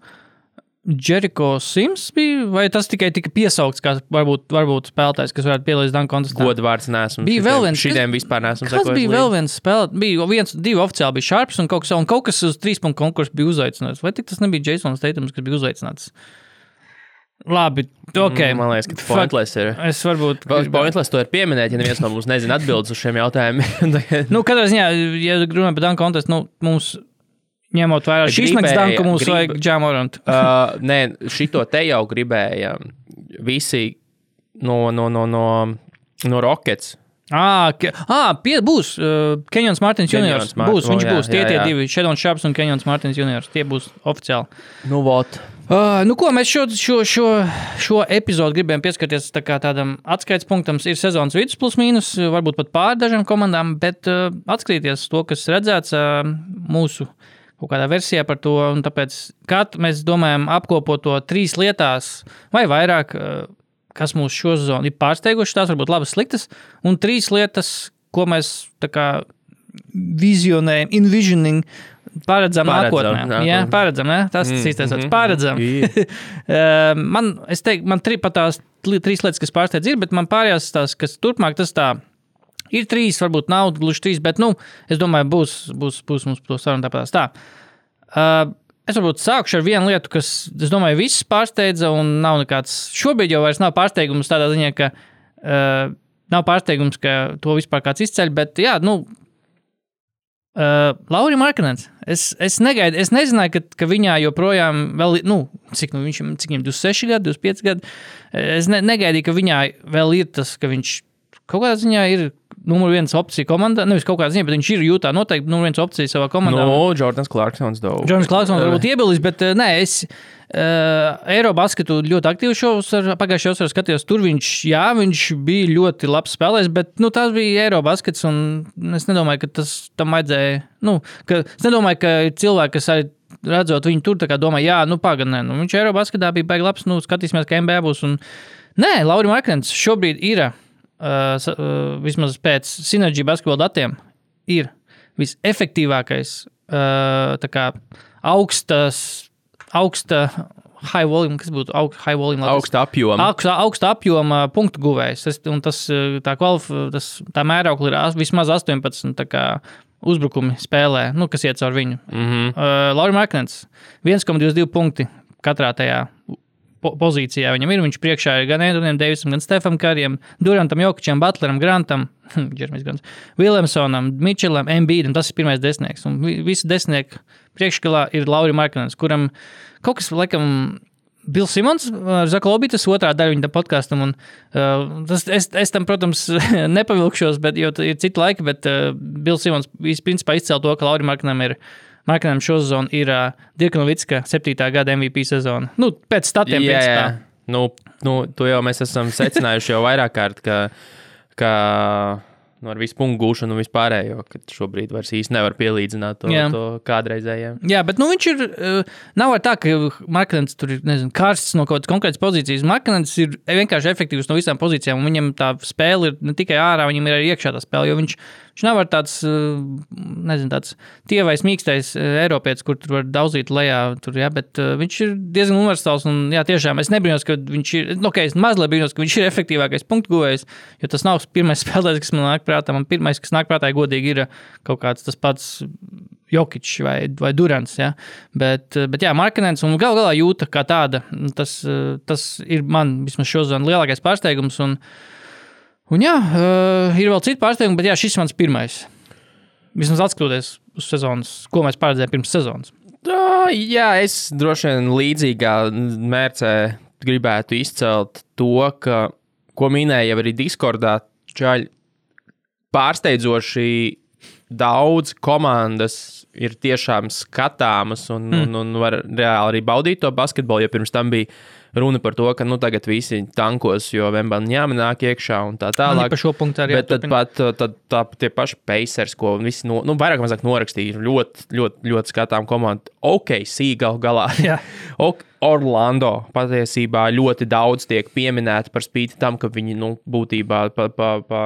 Jericho Sims bija, vai tas tikai tika piesaukts, kā varbūt, varbūt spēlētājs, kas varētu pielīdz Dunk kontestā? Godvārds nesmu. Bija vēl viens- Šitiem vispār nesmu. Kas bija vēl viens spēlētājs? Bija viens, divi oficiāli bija Sharps un kaut kas, un kaut kas uz trīs punktu konkursu bija uzaicināts. Vai tik tas nebija Jasons Teitams, kas bija uzaicināts? Labi, ok. Mm, Man liekas, ka tas pointless ir. Es varbūt. Pointless to ir pieminēt, ja neviens no mums nezina atbildes uz šiem jautājumiem. Nu, katrā ziņā, ja runājam par Dunk kontestu, nu, mums ņemot vērā šīs Gribēja- Dunku, mums grib- vajag Džamorantu. uh, nē, šito te jau gribēja visi no, no, no, no, no Rockets. Ah, ke, ah pie, būs uh, Kenjons Martins. Mar- Būs, viņš jā, būs. Tie jā, tie jā. divi, Šedons Šaps un Kenjons Martins Juniors. Tie būs oficiāli. Nu, vot. Uh, nu, ko mēs šo, šo, šo, šo epizodu gribējām pieskarties tā tādam atskaites punktam. Ir sezonas vidus, plus mīnus, varbūt pat pāri dažām komandām, bet uh, atskatīties to, kas redzēts uh, mūsu kaut kādā versijā par to. Tāpēc mēs domājam apkopot to trīs lietās vai vairāk, uh, kas mūs šo sezonu ir pārsteiguši, tās varbūt labas, sliktas, un trīs lietas, ko mēs kā vizionējam, envisioning. Paredzam, nākotnē. nākotnē. Jā, paredzam, ne? tas tas īstais vārds. Paredzam. Eh, man, es teiktu, man tri, tās trīs lietas, kas pārsteidz, ir, bet man pārējās tās, kas turpmāk, tas tā. Ir trīs, varbūt nav gluži trīs, bet, nu, es domāju, būs, būs, būs mums to saruna tāpēc tā. Uh, es varbūt sākšu ar vienu lietu, kas, es domāju, visus pārsteidza, un nav nekāds, šobrīd jau vairs nav pārsteigums tādā ziņā, ka uh, nav pārsteigums, ka to vispār kāds izceļ, bet, jā, nu, Uh, Laura Markanens. Es, es negaidu, es nezināju, ka, ka viņā joprojām, vēl, nu, cik, nu, viņš, cik viņam 26 gadi, 25 gadi. Es ne, negaidīju, ka viņā vēl ir tas, ka viņš kaut kādā ziņā ir numur viens opcija komandā. Nevis kaut kādā ziņā, bet viņš ir jūtā noteikti numur viens opcija savā komandā. No, Jordans Clarksons. daudz. Džons Klausons varbūt iebilst, bet uh, nē, es uh, Eirobasketu ļoti aktīvi šovus ar pagājušajā gadā skatījos. Tur viņš, jā, viņš bija ļoti labs spēlētājs, bet nu, tas bija Eirobaskets. Es nedomāju, ka tas tam vajadzēja. Nu, ka, es nedomāju, ka ir cilvēki, kas arī redzot viņu tur, domā, jā, nu, pagaidām, nu, viņš Eirobasketā bija baigi labs. Nu, skatīsimies, kā MBA būs. Un, nē, Lauris Markens šobrīd ir. Uh, vismaz pēc sinerģija basketbola datiem, ir visefektīvākais, tā kā augstas, augsta high volume, kas būtu aug, high volume. Augsta apjoma. Augsta, augsta apjoma punktu guvējs. Tas, tas, tā, kvalif, tas, tā mēraukla ir vismaz 18 tā kā, uzbrukumi spēlē, nu, kas iet caur viņu. Mm -hmm. Uh, Laura Marknets 1,22 punkti katrā tajā po pozīcijā. Viņam ir viņš priekšā ir gan Andrejam Deivisam, gan Stefam Karijam, Durantam, Jokučam, Butleram, Grantam, Džermijs Grants, Viljamsonam, Mičelam, Embīdam. Tas ir pirmais desmitnieks. Un vi- visi desmitnieki priekšgalā ir Laura Marknets, kuram kaut kas, laikam, Bills Simons, ar Zaku Lobiju, tas otrā daļa viņa tam podkāstam. Un, uh, tas, es, es tam, protams, nepavilkšos, bet, jo ir citi laiki, bet uh, Bills Simons principā izcēla to, ka Laura Marknam ir. Markanam šo sezonu ir uh, Dirka Novicka 7. gada MVP sezona. Nu, pēc statiem, Jā, jā. principā. Nu, nu, to jau mēs esam secinājuši jau vairāk kārt, ka, ka nu, ar visu punktu gūšanu un vispārējo, ka šobrīd vairs īsti nevar pielīdzināt to, Jā. to kādreizējiem. Jā, bet nu, viņš ir. Nav tā, ka Markants tur ir nezinu, karsts no kaut kādas konkrētas pozīcijas. Markants ir vienkārši efektīvs no visām pozīcijām. un Viņam tā spēle ir ne tikai ārā, viņam ir arī iekšā tā spēle. jo Viņš, viņš nav tāds, uh, nezinu, tāds tievais, mīkstais uh, Eiropietis, kur tur var daudzīt lejā. Tur, jā, bet uh, viņš ir diezgan universāls. Un, jā, tiešām es nebrīnos, ka viņš ir. Nu, okay, es mazliet brīnos, ka viņš ir efektīvākais punktu guvējs. Jo tas nav pirmais spēlētājs, kas man nāk prātā. Man pirmais, kas nāk prātā, godīgi, ir kaut kāds tas pats. Jokic vai, vai Durants. Ja? Bet, bet jā, Markanens un gal galā jūta kā tāda. Tas, tas ir man vismaz šo zonu lielākais pārsteigums. Un, un jā, eh, ir vēl citi pārsteigumi, bet jā, šis ir mans pirmais. Vismaz atskatoties uz sezonas, ko mēs paredzējām pirms sezonas. Tā, jā, es droši vien līdzīgā mērcē gribētu izcelt to, ka, ko minēja arī Discordā, čaļi pārsteidzoši daudz komandas ir tiešām skatāmas un, mm. un, un var reāli arī baudīt to basketbolu. Jo pirms tam bija runa par to, ka nu, tagad visi tankos, jo Vembanjām nāk iekšā un tā tālāk. par šo punktu arī Bet tad pat uh, tad, tā, tie paši Pacers, ko visi no, nu, vairāk vai mazāk norakstīja, ļoti, ļoti, ļoti skatām komandu. Ok, sīgal galā. Jā. ok, Orlando patiesībā ļoti daudz tiek pieminēta par spīti tam, ka viņi nu, būtībā pa, pa, pa,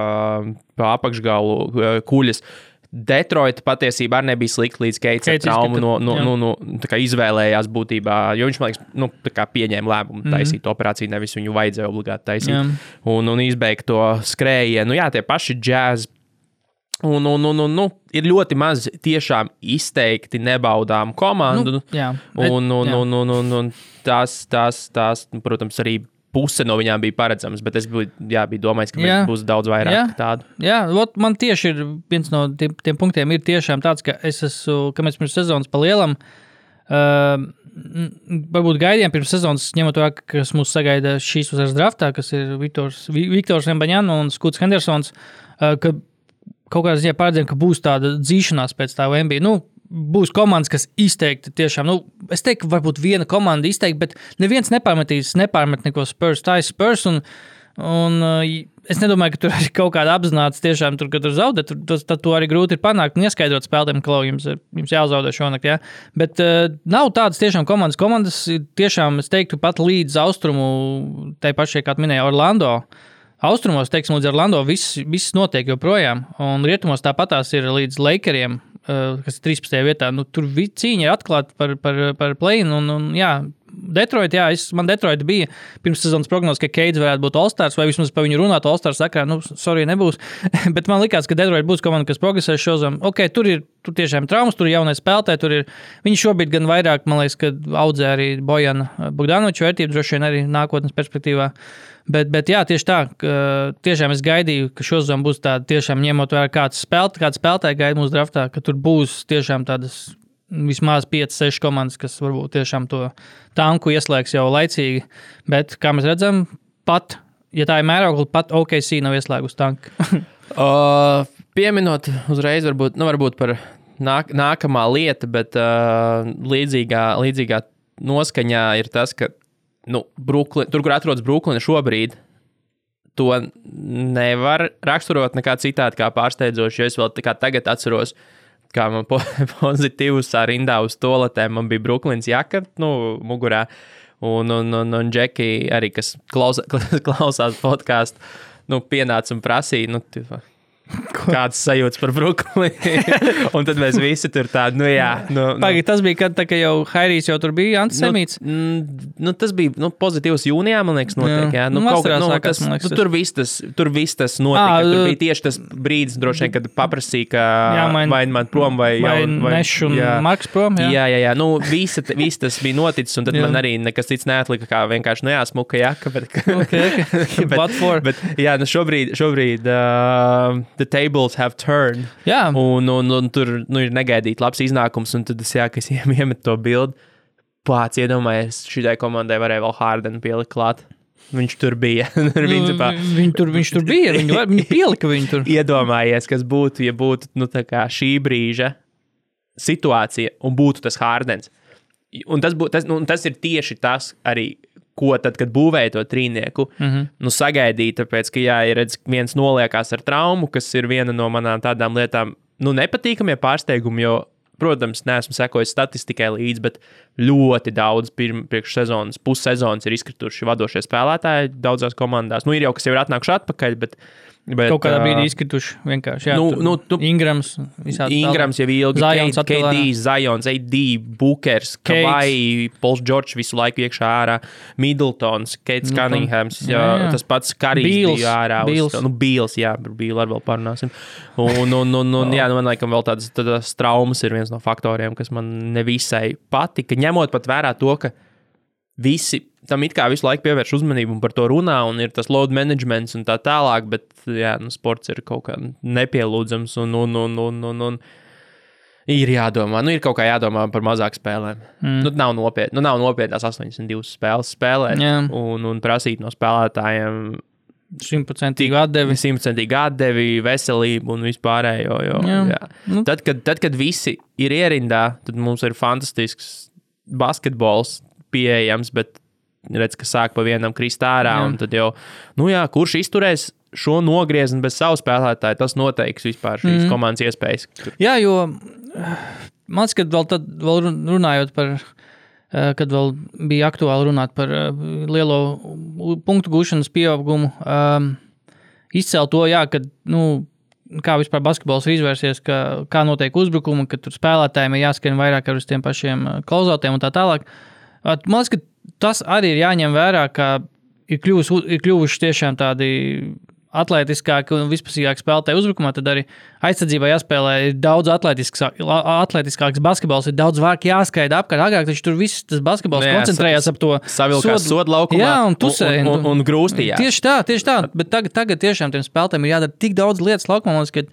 pa apakšgalu uh, kuļas. Detroita patiesībā arī nebija slikta līdz Keits traumu no, no, no, no, tā kā izvēlējās būtībā, jo viņš, man liekas, nu, pieņēma lēmumu taisīt mm -hmm. operāciju, nevis viņu vajadzēja obligāti taisīt. Jā. Un, un izbeigt to skrējienu. Nu, jā, tie paši džēzi. Un, un, un, un, nu, ir ļoti maz tiešām izteikti nebaudām komandu. Nu, jā. un, un, Jā. un, un, un, un tās, tās, tās, nu, protams, arī puse no viņām bija paredzamas, bet es biju, jā, biju domājis, ka Jā. būs daudz vairāk Jā. tādu. Jā, ot, man tieši ir viens no tiem, tiem punktiem, ir tiešām tāds, ka es esmu, ka mēs pirms sezonas pa lielam. Uh, varbūt gaidījām pirms sezonas, ņemot vērā, kas mūs sagaida šīs vasaras draftā, kas ir Viktors, Vi- Viktors Rembaņāns un Skuts Hendersons. Uh, ka kaut kādā ziņā paredzējām, ka būs tāda dzīšanās pēc tā NBA. Nu, būs komandas, kas izteikti tiešām, nu, es teiktu, varbūt viena komanda izteikti, bet neviens nepārmetīs, nepārmet neko spurs, tā ir spurs. Un, un es nedomāju, ka tur ir kaut kāda apzināta tiešām, tur, ka tur zaudēt, tur, tas, tad to arī grūti ir panākt un ieskaidrot spēlētājiem, ka jums, jums jāzaudē šonakt. Ja? Bet uh, nav tādas tiešām komandas. Komandas tiešām, es teiktu, pat līdz austrumu, tai pašai, kā minēja Orlando. Austrumos, teiksim, līdz Orlando viss, viss notiek joprojām, un rietumos tāpatās ir līdz Lakeriem, kas ir 13. vietā. Nu, tur vi- cīņa atklāta par, par, par plēnu, un, un jā, Detroit, jā, es, man Detroit bija pirms sezonas prognozes, ka Keits varētu būt All-Stars, vai vismaz par viņu runāt All-Stars sakrā, nu, sorry, nebūs. Bet man likās, ka Detroit būs komanda, kas progresēs šo zemu. Ok, tur ir tur tiešām traumas, tur ir jaunais spēlētājs, tur ir. Viņi šobrīd gan vairāk, man liekas, ka audzē arī Bojana Bogdanoviču vērtību, droši vien arī nākotnes perspektīvā. Bet, bet jā, tieši tā, ka tiešām es gaidīju, ka šo zemu būs tāda, tiešām ņemot vērā kāds spēlētājs, kāds spēlētājs gaida mūsu draftā, ka tur būs tiešām tādas vismaz 5, 6 komandas, kas varbūt tiešām to tanku ieslēgs jau laicīgi. Bet, kā mēs redzam, pat, ja tā ir mērokli, pat OKC nav ieslēgusi tanku. Uh, pieminot uzreiz, varbūt, nu, varbūt par nāk, nākamā lieta, bet uh, līdzīgā, līdzīgā noskaņā ir tas, ka nu, Brooklyn, tur, kur atrodas Brooklyna šobrīd, to nevar raksturot nekā citādi kā pārsteidzoši. Jo es vēl tagad atceros, kā man po pozitīvs ar rindā uz toaletēm. Man bija Brooklynas jaka, nu, mugurā. Un, un, un, un Džeki arī, kas klausa, klausās podkāstu, nu, pienāca un prasīja, nu, tu- kādas sajūtas par Brooklynu. un tad mēs visi tur tādi, nu, jā. Nu, nu, Pagaid, tas bija, kad tā, ka jau Hairijs jau tur bija antisemīts. Nu, nu, tas bija nu, pozitīvs jūnijā, man liekas, notiek. Jā. Jā, nu, Nu, kaut, nu, sākās, tas, liekas, nu, tur viss tas, tur viss tas notika. Ā, tur uh, bija tieši tas brīdis, droši vien, kad paprasīja, ka Jāmaina- vai man prom vai, vai jau- Nešs un jā. Marks prom, jā. Jā, jā, jā. Nu, visa, viss tas bija noticis, un tad Jā. man arī nekas cits neatlika, kā vienkārši, nu, jā, smuka jaka. Bet, Okay, okay. For. bet, jā, nu, šobrīd, šobrīd uh, the tables have turned. Jā, Un, un, un tur nu, ir negaidīts labs iznākums, un tad es, jā, kas iem- iemet to bildi. Pats iedomājies, šai komandai varēja vēl Hārdenu pielikt klāt. Viņš tur bija. Tur nu, viņi tur, viņš tur bija. Viņi, var- viņi pielika viņu tur. iedomājies, kas būtu, ja būtu nu, šī brīža situācija un būtu tas Hārdens. Un tas, bū, tas, nu, tas ir tieši tas arī. Ko tad, kad būvēja to trīnieku, mm. -hmm. nu, sagaidīt, tāpēc, ka, jā, ir redz, viens noliekās ar traumu, kas ir viena no manām tādām lietām, nu, nepatīkamie pārsteigumi, jo, protams, neesmu sekojis statistikai līdzi, bet ļoti daudz priekšsezonas, pussezonas ir izkrituši vadošie spēlētāji daudzās komandās. Nu, ir jau kas jau ir atnākuši atpakaļ, bet. Bet Kaut kādā brīdī izkrituši vienkārši. Jā, nu, tur nu, tu- Ingrams, Ingrams jau ilgi Zions KD. Zions, AD, Bookers. Kavai, Pols Džordžs visu laiku iekšā ārā, Middletons, Keits. Cunninghams, jā, Jā, jā. tas pats Karijs bija ārā. uz Beals. to- Nu, Bīls, jā, par Bīlu arī vēl parunāsim. Un, un, un, un jā, nu, man liekas, vēl tādas, tādas traumas ir viens no faktoriem, kas man nevisai patika, ņemot pat vērā to, ka visi tam it kā visu laiku pievērš uzmanību un par to runā, un ir tas load managements un tā tālāk, bet jā, nu, sports ir kaut kā nepielūdzams un, un, un, un, un, un ir jādomā. Nu, ir kaut kā jādomā par mazāk spēlēm. Mm. Nu, nav nopietni, nu, nav nopietni tās 82 spēles spēlēt Jā. un, un prasīt no spēlētājiem Simtprocentīgu atdevi. simtprocentīgi atdevi, veselību un vispārējo. Jo, Jā. jā. Nu. Tad, kad, tad, kad visi ir ierindā, tad mums ir fantastisks basketbols pieejams, bet redz, ka sāk pa vienam krist ārā. Tad jau, nu jā, kurš izturēs šo nogriezienu bez savu spēlētāju, tas noteiks vispār šīs mm. komandas iespējas. Jā, jo man liekas, ka vēl, tad, vēl run- runājot par, eh, kad vēl bija aktuāli runāt par eh, lielo punktu gūšanas pieaugumu, um, izcēl to, jā, ka nu, kā vispār basketbols ir izvērsies, ka, kā notiek uzbrukumi, ka tur spēlētājiem ir jāskrien vairāk ar uz tiem pašiem klauzautiem un tā tālāk. Man liekas, ka tas arī ir jāņem vērā, ka ir, kļuvis, ir kļuvuši tiešām tādi atletiskāki un vispusīgāki spēlētāji uzbrukumā, tad arī aizsardzībā jāspēlē daudz atletiskāk, atletiskāks basketbols, ir daudz vairāk jāskaida apkārt. Agrāk taču tur viss tas basketbols Jā, koncentrējās ap to Savilkās sodu laukumā Jā, un tusēja. un, un, un grūstījās. Tieši tā, tieši tā. Bet tagad, tagad tiešām tiem spēlētājiem ir jādara tik daudz lietas laukumā, ka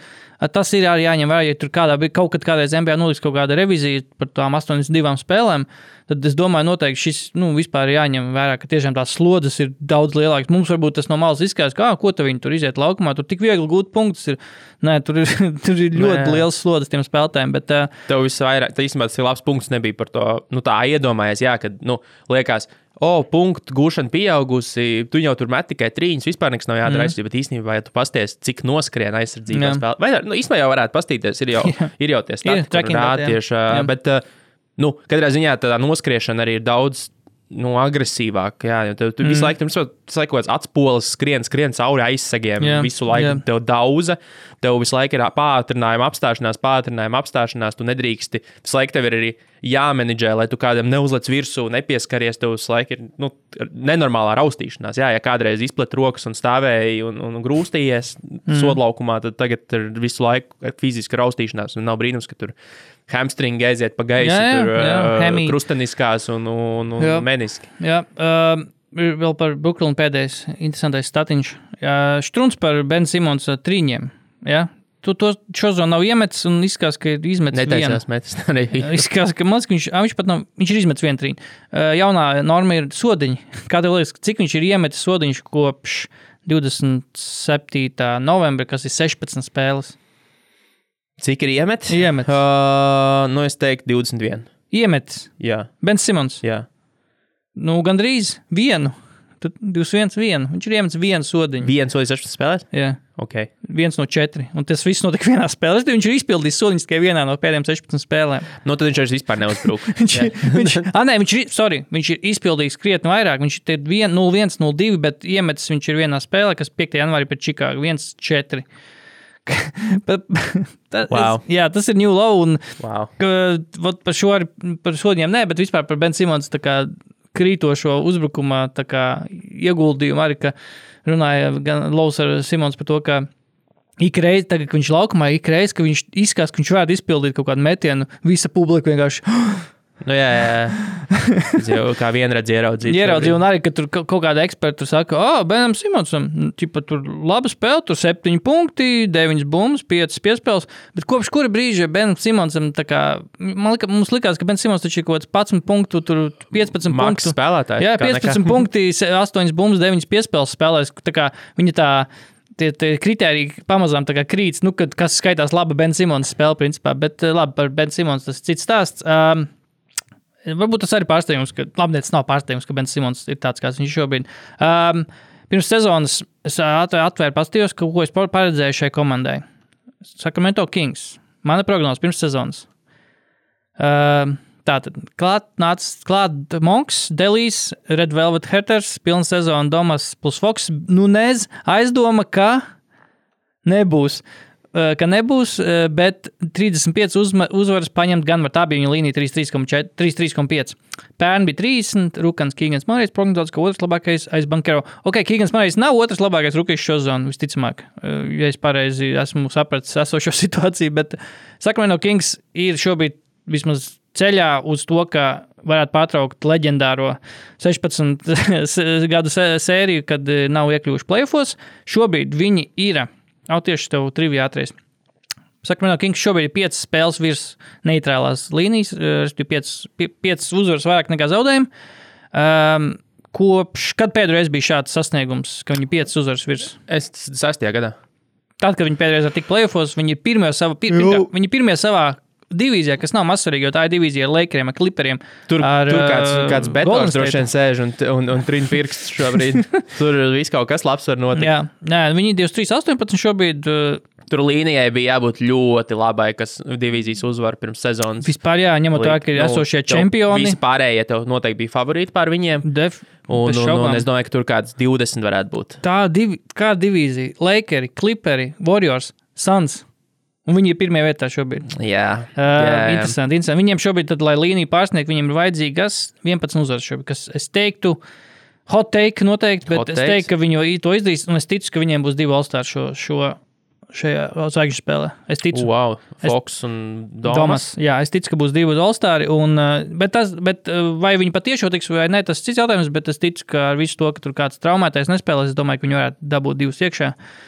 tas ir arī jāņem vērā. Ja tur kādā, bija- kaut kad kādreiz NBA noliks kaut kāda revizija par tām 82 spēlēm, tad es domāju, noteikti šis nu, vispār ir jāņem vērā, ka tiešām tās slodzes ir daudz lielākas. Mums varbūt tas no malas izskatās, kā ko te viņi tur iziet laukumā. Tur tik viegli gūt punktus. Ir. Nē, tur ir, tur ir ļoti Nē. liels slodzes tiem spēlētājiem. Bet, uh, Tev visvairāk, tā īstenībā tas ir labs punkts. Nebija par to, nu, tā iedomājies, jā, kad, nu, liekas, o, punktu gūšana pieaugusi, tu jau tur met tikai trīņus, vispār nekas nav jādara. Mm. Bet īstenībā, ja tu pasties, cik noskrien aizsardzībā Jā. spēlē, vai, nu, īstenībā jau varētu pastīties, ir jau, ir jau tie stati, kur tracking rāda tieši, Jā. bet, ā, nu, katrā ziņā tā noskriešana arī ir daudz. Nu, agresīvāk, jā, jo tev, tu mm. visu laiku tur laiku kaut kāds atspolis, skrien, skrien cauri aizsegiem. Jā, visu laiku jā. tev daudz, tev visu laiku ir pātrinājuma, apstāšanās, pātrinājuma, apstāšanās. Tu nedrīksti. Visu laiku tev ir arī jāmenedžē, lai tu kādam neuzliec virsū, nepieskaries. Tev visu laiku ir nu, nenormālā raustīšanās. Jā, ja kādreiz izplet rokas un stāvēji un, un grūstījies mm. sodlaukumā, tad tagad ir visu laiku fiziska raustīšanās. Nav brīnums, ka tur hamstringi aiziet pa gaisu, Jā, jā, tur jā, hemi. krusteniskās un, un, un Jā. meniski. Jā, uh, ir vēl par Brooklynu pēdējais interesantais statiņš. Uh, Štruns par Ben Simons uh, trīņiem. Ja? Tu to šo zonu nav iemetis un izskatās, ka ir izmetis. Netaisnās metas. arī. Izskatās, ka, ka viņš, ā, viņš pat nav, viņš ir izmetis vienu trīnu. Uh, jaunā norma ir sodiņi. Kā tev liekas, cik viņš ir iemetis sodiņš kopš 27. novembra, kas ir 16 spēles? Cik ir iemetis? Iemetis. Uh, nu, es teiktu, 21. Iemetis. Jā, Ben Simons. jā. Nu, gandrīz vienu. Tad 21, vienu. Viņš ir iemetis vienu sodiņu. Viens vai 16 spēlēs? Jā. Okay. viens no četriem. Un tas viss notika vienā spēlē. Viņš ir izpildījis sodiņus tikai vienā no pēdējām 16 spēlēm. Nu, tad viņš vairs vispār neuzbruka. Viņš, viņš, ah, nē, viņš, ir, sorry, viņš ir izpildījis krietni vairāk. Viņš ir 0-1, 0-2, bet iemetis viņš ir vienā spēlē, kas 5. janvārī pret Čikāgu 1-4. Wow. es- Jā, tas ir New Low. Un, wow. ka, vot par šo par sodiem nē, bet vispār par Ben Simons kā krītošo uzbrukumā kā ieguldījumu arī, runāja gan Laus ar Simons par to, ka Ik reizi, tagad, kad viņš ir laukumā, ik reizi, kad viņš izskatās, ka viņš varētu izpildīt kaut kādu metienu, visa publika vienkārši Nu, jā, jā. Tas jau kā vienreiz ieraudzīju. ieraudzīja. Un arī, ka tur ka- kaut kāda eksperta saka, ah, Benam Simonsam, nu, ķipa, tur laba spēle, tur 7 punkti, 9 bumbas, 5 piespēles. Bet kopš kura brīža Benam Simonsam, kā, man lika, mums likās, ka Ben Simons taču ir kaut kāds 11 punktu, tur 15 Maks punktu. spēlētājs. Jā, kā 15 nekā. punkti, 8 bumbas, 9 piespēles spēlēs. Tā kā viņa tā. Tie, tie kriteriji pamazām krīt, nu, kad, kas skaitās laba Ben Simons spēle, principā. Bet eh, labi, par Ben Simons tas ir cits stāsts. Um, varbūt tas arī ir pārsteigums, ka, tas nav pārsteigums, ka Ben Simons ir tāds, kāds viņš šobrīd. Um, pirms sezonas es atvēru, pastījos, ko es paredzēju šai komandai. Sacramento Kings. Mana prognoze pirms sezonas. Um, Tātad, klāt nāca klāt Monks, Delijs, Red Velvet Hatters, pilna sezona Domas plus Fox. Nu, nez, aizdoma, ka nebūs. eh, Ka nebūs, eh, bet 35 uzma, uzvaras paņemt gan var. Tā bija viņa līnija 33,4 33,5. Pērn bija 30, Rukans Kīgans Marijs prognozēts, ka otrs labākais aiz bankero. Ok, Kīgans Marijs nav otrs labākais rukais šo zonu, visticamāk, eh, ja es pareizi esmu sapratis esošo situāciju, bet Sacramento Kings ir šobrīd vismaz ceļā uz to, ka varētu pārtraukt leģendāro 16 gadu sē- sēriju, kad eh, nav iekļuvuši playoffs. Šobrīd viņi ir, jau tieši tev trivijā atries. Sacramento Kings šobrīd ir 5 spēles virs neitrālās līnijas, eh, 5 uzvaras vairāk nekā zaudējumi. Um, kopš kad pēdējais bija šāds sasniegums, ka viņi ir 5 uzvaras virs? Es sastajā gadā. Tad, kad viņi pēdējais tika playoffs, viņi ir pirmie savā, pir, pirmkārt, viņi ir pirmie savā divīzijā, kas nav mazsvarīga, jo tā ir divīzija ar Lakeriem, ar Clipperiem. Tur, ar, tur kāds, uh, kāds betons droši vien sēž un, un, un trīn pirksts šobrīd. Tur viss kaut kas labs var notikt. Jā, nē, viņi ir 23, 18 šobrīd. uh, Tur līnijai bija jābūt ļoti labai, kas divīzijas uzvar pirms sezonas. Vispār, jā, ņemot vērā, ka ir esošie čempioni. Visi pārējie tev noteikti bija favorīti pār viņiem. Def, Un, un, un es domāju, ka tur kāds 20 varētu būt. Tā divi, kā divīzija, Lakeri, Clipperi, Warriors. Suns. Un viņi ir pirmie vietā šobrīd. Jā, Uh, interesanti, interesanti. Viņiem šobrīd, tad, lai līniju pārsniegtu, viņiem ir vajadzīgas 11 uzvaras šobrīd, kas es teiktu, hot take noteikti, bet Hot es teiktu, ka viņi to izdarīs, un es ticu, ka viņiem būs divi All-Star šo, šo, šajā zvaigžņu spēlē. Es ticu. Wow, Es- Fox un Domas. Domas. Jā, es ticu, ka būs divi All-Stari. Bet, tas, bet vai viņi patiešām tiks vai nē, tas ir cits jautājums. Bet es ticu, ka ar visu to, ka tur kāds traumētais nespēlēs, es domāju, ka viņi varētu dabūt divus iekšā. Uh,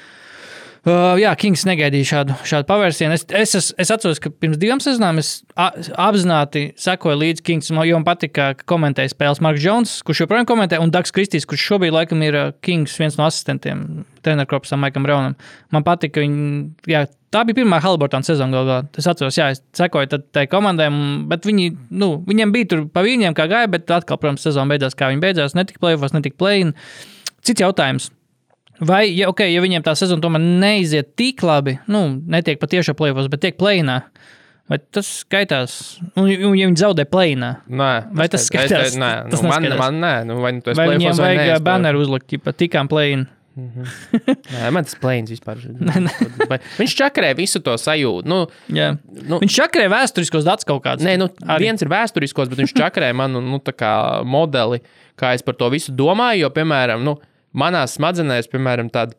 jā, Kings negaidīja šādu, šādu pavērsienu. Es, es, es, es atceros, ka pirms divām sezonām es a- apzināti sekoju līdzi Kings. Man jau patīk, ka komentēja spēles Marks Jones, kurš joprojām komentē, un Dārgs Kristīs, kurš šobrīd laikam ir uh, Kings viens no asistentiem, trenerkropsam Maikam Braunam. Man patīk, ka viņi. Jā, Tā bija pirmā Haliburtona sezona. Gal galā. Es atceros, jā, es sekoju tai komandai, bet viņi, nu, viņiem bija tur pa viņiem, kā gāja, bet atkal, protams, sezona beidzās, kā viņi beidzās. Netika plēvos, netika plēni. Cits jautājums. Vai, ja, okay, ja viņiem tā sezona tomēr neiziet tik labi, nu, netiek patiešām plēvos, bet tiek plēnā, vai tas skaitās? Un, un ja viņi zaudē plēnā, Nē, Vai tas es- skatās? es- Nē, Tas nu, man, neskaitās. man nē, nu, vai nu esi vai play-offs viņiem vai vajag uh, banneru uzlikt, ja tikām plēnā? Nē, man tas plēns vispār. Viņš čakarē visu to sajūtu. Nu, Jā. Nu- Viņš čakarē vēsturiskos datus kaut kādus. Nē, nu, Arī. viens ir vēsturiskos, bet viņš čakarē manu nu, kā modeli, kā es par to visu domāju. Jo, piemēram, nu, manā smadzenēs, piemēram, tāda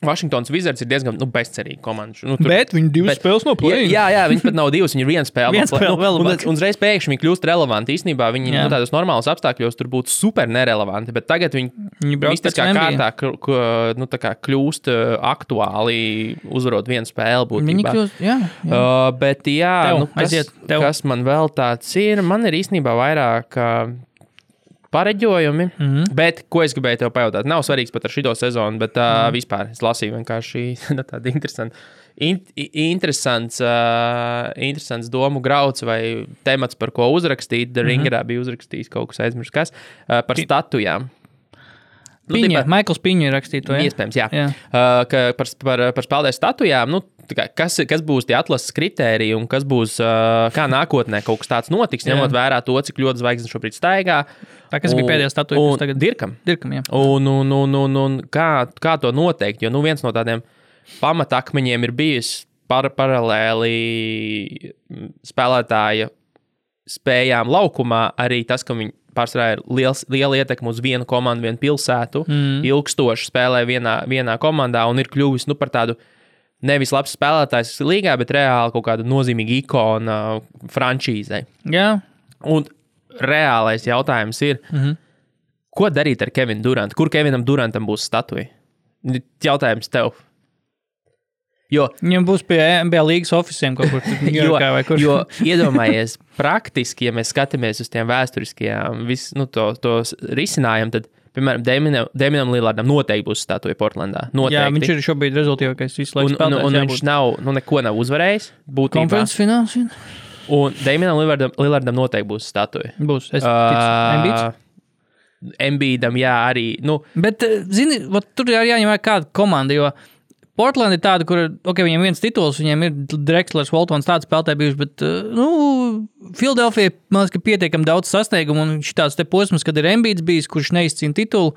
Vašingtons Wizards ir diezgan nu, bezcerīga komanda. Nu, tur- Bet viņi divas Bet- spēles no Jā, jā, viņi pat nav divas, viņi ir viena spēle. Viena spēle nu, un, un uzreiz pēkšņi viņi kļūst relevanti. Īsnībā viņi Jā. nu, tādos normālos apstākļos tur būtu super nerelevanti, bet tagad viņi, Viņi mistiskā kārtā nu, kā kļūst uh, aktuāli, uzvarot vienu spēli. Viņi būtībā. kļūst, jā, jā. Uh, bet, jā, Tev, nu, kas, aiziet, tev. kas man vēl tāds ir, man ir īstenībā vairāk uh, pareģojumi. Mm Mhm. -hmm. Bet, ko es gribēju tev pajautāt, nav svarīgs pat ar šo sezonu, bet uh, Mhm. mm. vispār es lasīju vienkārši nu, tādu interesantu. In, interesants, uh, interesants domu grauds vai temats, par ko uzrakstīt. Mhm. The Ringerā bija uzrakstījis kaut kas aizmirsts, kas uh, par statujām. Nu, Piņa, tipā- Maikls Piņš ir rakstījis to. jā? Iespējams, jā. Jā. Uh, par, par, par spēlētāju statujām. Nu, kā, kas, kas būs tie atlases kritēriji un kas būs, uh, kā nākotnē kaut kas tāds notiks, ņemot vērā to, cik ļoti zvaigznes šobrīd staigā. Tā, kas bija pēdējā statuja, un- kas tagad- Dirkam. Dirkam, jā. Un, un, un, un, un kā, kā to noteikt? Jo nu, viens no tādiem pamatakmeņiem ir bijis par, paralēli mm, spēlētāja spējām laukumā, arī tas, ka viņi pārsvarā ir liels, liela ietekme uz vienu komandu, vienu pilsētu, mm. ilgstoši spēlē vienā, vienā komandā un ir kļuvis nu, par tādu nevis labs spēlētājs līgā, bet reāli kaut kāda nozīmīga ikona frančīzē. jā. Un reālais jautājums ir, mm -hmm. ko darīt ar Kevinu Durantu? Kur Kevinam Durantam būs statuja? Jautājums tev. Jo, Viņam būs pie NBA līgas oficiāliem kaut kur Ņujorkā vai kur. jo iedomājies, praktiski, ja mēs skatāmies uz tiem vēsturiskajiem vis, nu, to, to risinājumiem, tad, piemēram, Dēminam Lillardam noteikti būs statuja Portlandā. Noteikti. jā, viņš ir šobrīd rezultātīvākais visu Un, laiku un, un spēlētājs. viņš nav, nu, neko nav uzvarējis. Būtībā. konferences fināls. Un Dēminam Lillardam, Lillardam noteikti būs statuja. Būs. Es ticu. Uh? Embīdam, jā, arī. Nu, Bet, eh, zini, tur ir jāņem vērā kāda komanda. Jo Portland ir tāda, kur okay, viņiem viens tituls, viņiem ir Drexlers, Waltons, tāds spēlētāji bijuši. Bet, eh, nu, Filadelfija, man liekas, ka pietiekami daudz sasniegumu. Un šī tāds posms, kad ir Embīds bijis, kurš neizcīna titulu,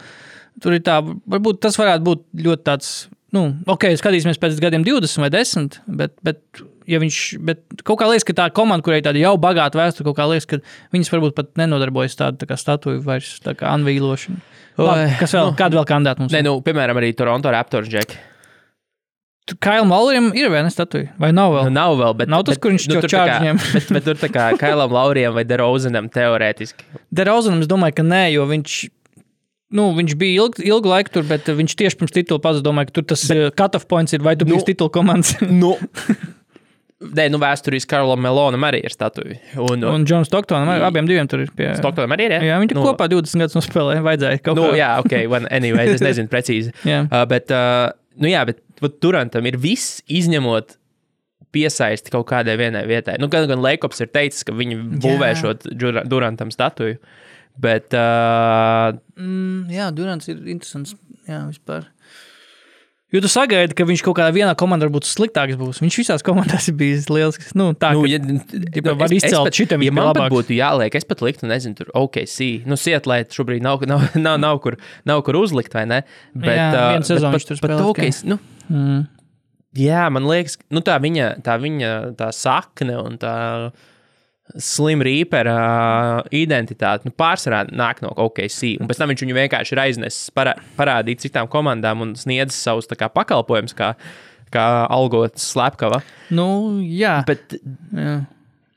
tur ir tā, varbūt tas varētu būt ļoti tāds. Nu, ok, skatīsimies pēc gadiem 20 vai 10, bet, bet, ja viņš, bet kaut kā liekas, ka tā komanda, kurai tāda jau bagāta vēsture, kaut kā liekas, ka viņas varbūt pat nenodarbojas tādu tā kā statuju vairs tā kā anvīlošanu. Labi, kas vēl? Nu, Kāda vēl kandidāta mums? ne, nu, piemēram, arī Toronto Raptors džeki. Kailam Laurim ir ne statuja? Vai nav vēl? Nu, nav vēl, bet. Nav tas, bet, kur viņš nu, to tur čārģiem. Bet, bet tur tā kā Kailam Laurijam vai Derozanam teorētiski. Derozanam es domāju, ka nē, jo viņš. Nu, viņš bija ilg, ilgu laiku tur, bet viņš tieši pirms titula pats domāja, ka tur tas bet, cut-off points ir, vai tu Nu, biji titula komandas. Nu, Nē, nu vēsturiski Karolam Melonam arī ir statuja. Un, un, Džons Stoktonam arī abiem diviem tur ir pie. Stoktonam arī ir. Jā, viņi tur nu, kopā 20 gadus nospēlēja. Vajadzēja kaut Nu, kā. jā, ok, well, anyway, es nezinu precīzi. Jā. Uh, bet, uh, nu jā, bet vat Durantam ir viss izņemot piesaisti kaut kādai vienai vietai. Nu, gan, gan Leikops ir teicis, ka viņi būvē šo Dura- Durantam statuju. Bet, uh, Mm, jā, Durants ir interesants. Jā, vispār. Jo tu sagaidi, ka viņš kaut kādā vienā komandā būtu sliktāks. Būs. Viņš visās komandās ir bijis liels. Nu, tā, nu, ka- ja, Tipa, var izcelt šitam, ja man pat labāks. būtu jāliek, es pat liktu, nezinu, tur OKC. Nu, Sietlē šobrīd nav, nav, nav, nav, kur, nav kur uzlikt, vai ne? Bet, Jā, uh, vienu sezonu bet viņš tur pat, pat spēlēja OKC, nu, Mm. Jā, man liekas, nu, tā viņa, tā viņa tā sakne un tā slima rīpera identitāte nu, pārsvarā nāk no OKC. Un pēc tam viņš viņu vienkārši ir aiznesis parā, parādīt citām komandām un sniedzis savus kā, pakalpojumus, kā, kā algots slepkava. Nu, jā. Bet jā.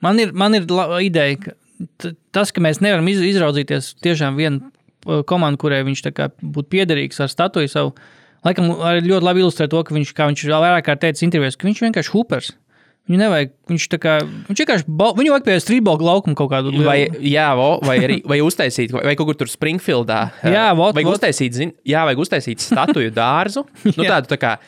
Man ir, man ir ideja, ka tas, ka mēs nevaram iz, izraudzīties tiešām vienu komandu, kurai viņš būtu piederīgs ar statuju savu. Laikam ļoti labi ilustrē to, ka viņš, kā viņš vēl vairāk kārt teica intervijās, ka viņš vienkārši hupers. Viņu nevajag, viņš tā kā, viņš vienkārši, viņu vajag pie strīdbola laukuma kaut kādu. lielu- Vai, jā, vo, vai arī vai uztaisīt, vai kaut kur tur Springfieldā. Jā, vot, vajag vot. uztaisīt, zin, jā, vajag uztaisīt statuju dārzu. nu, tādu tā kā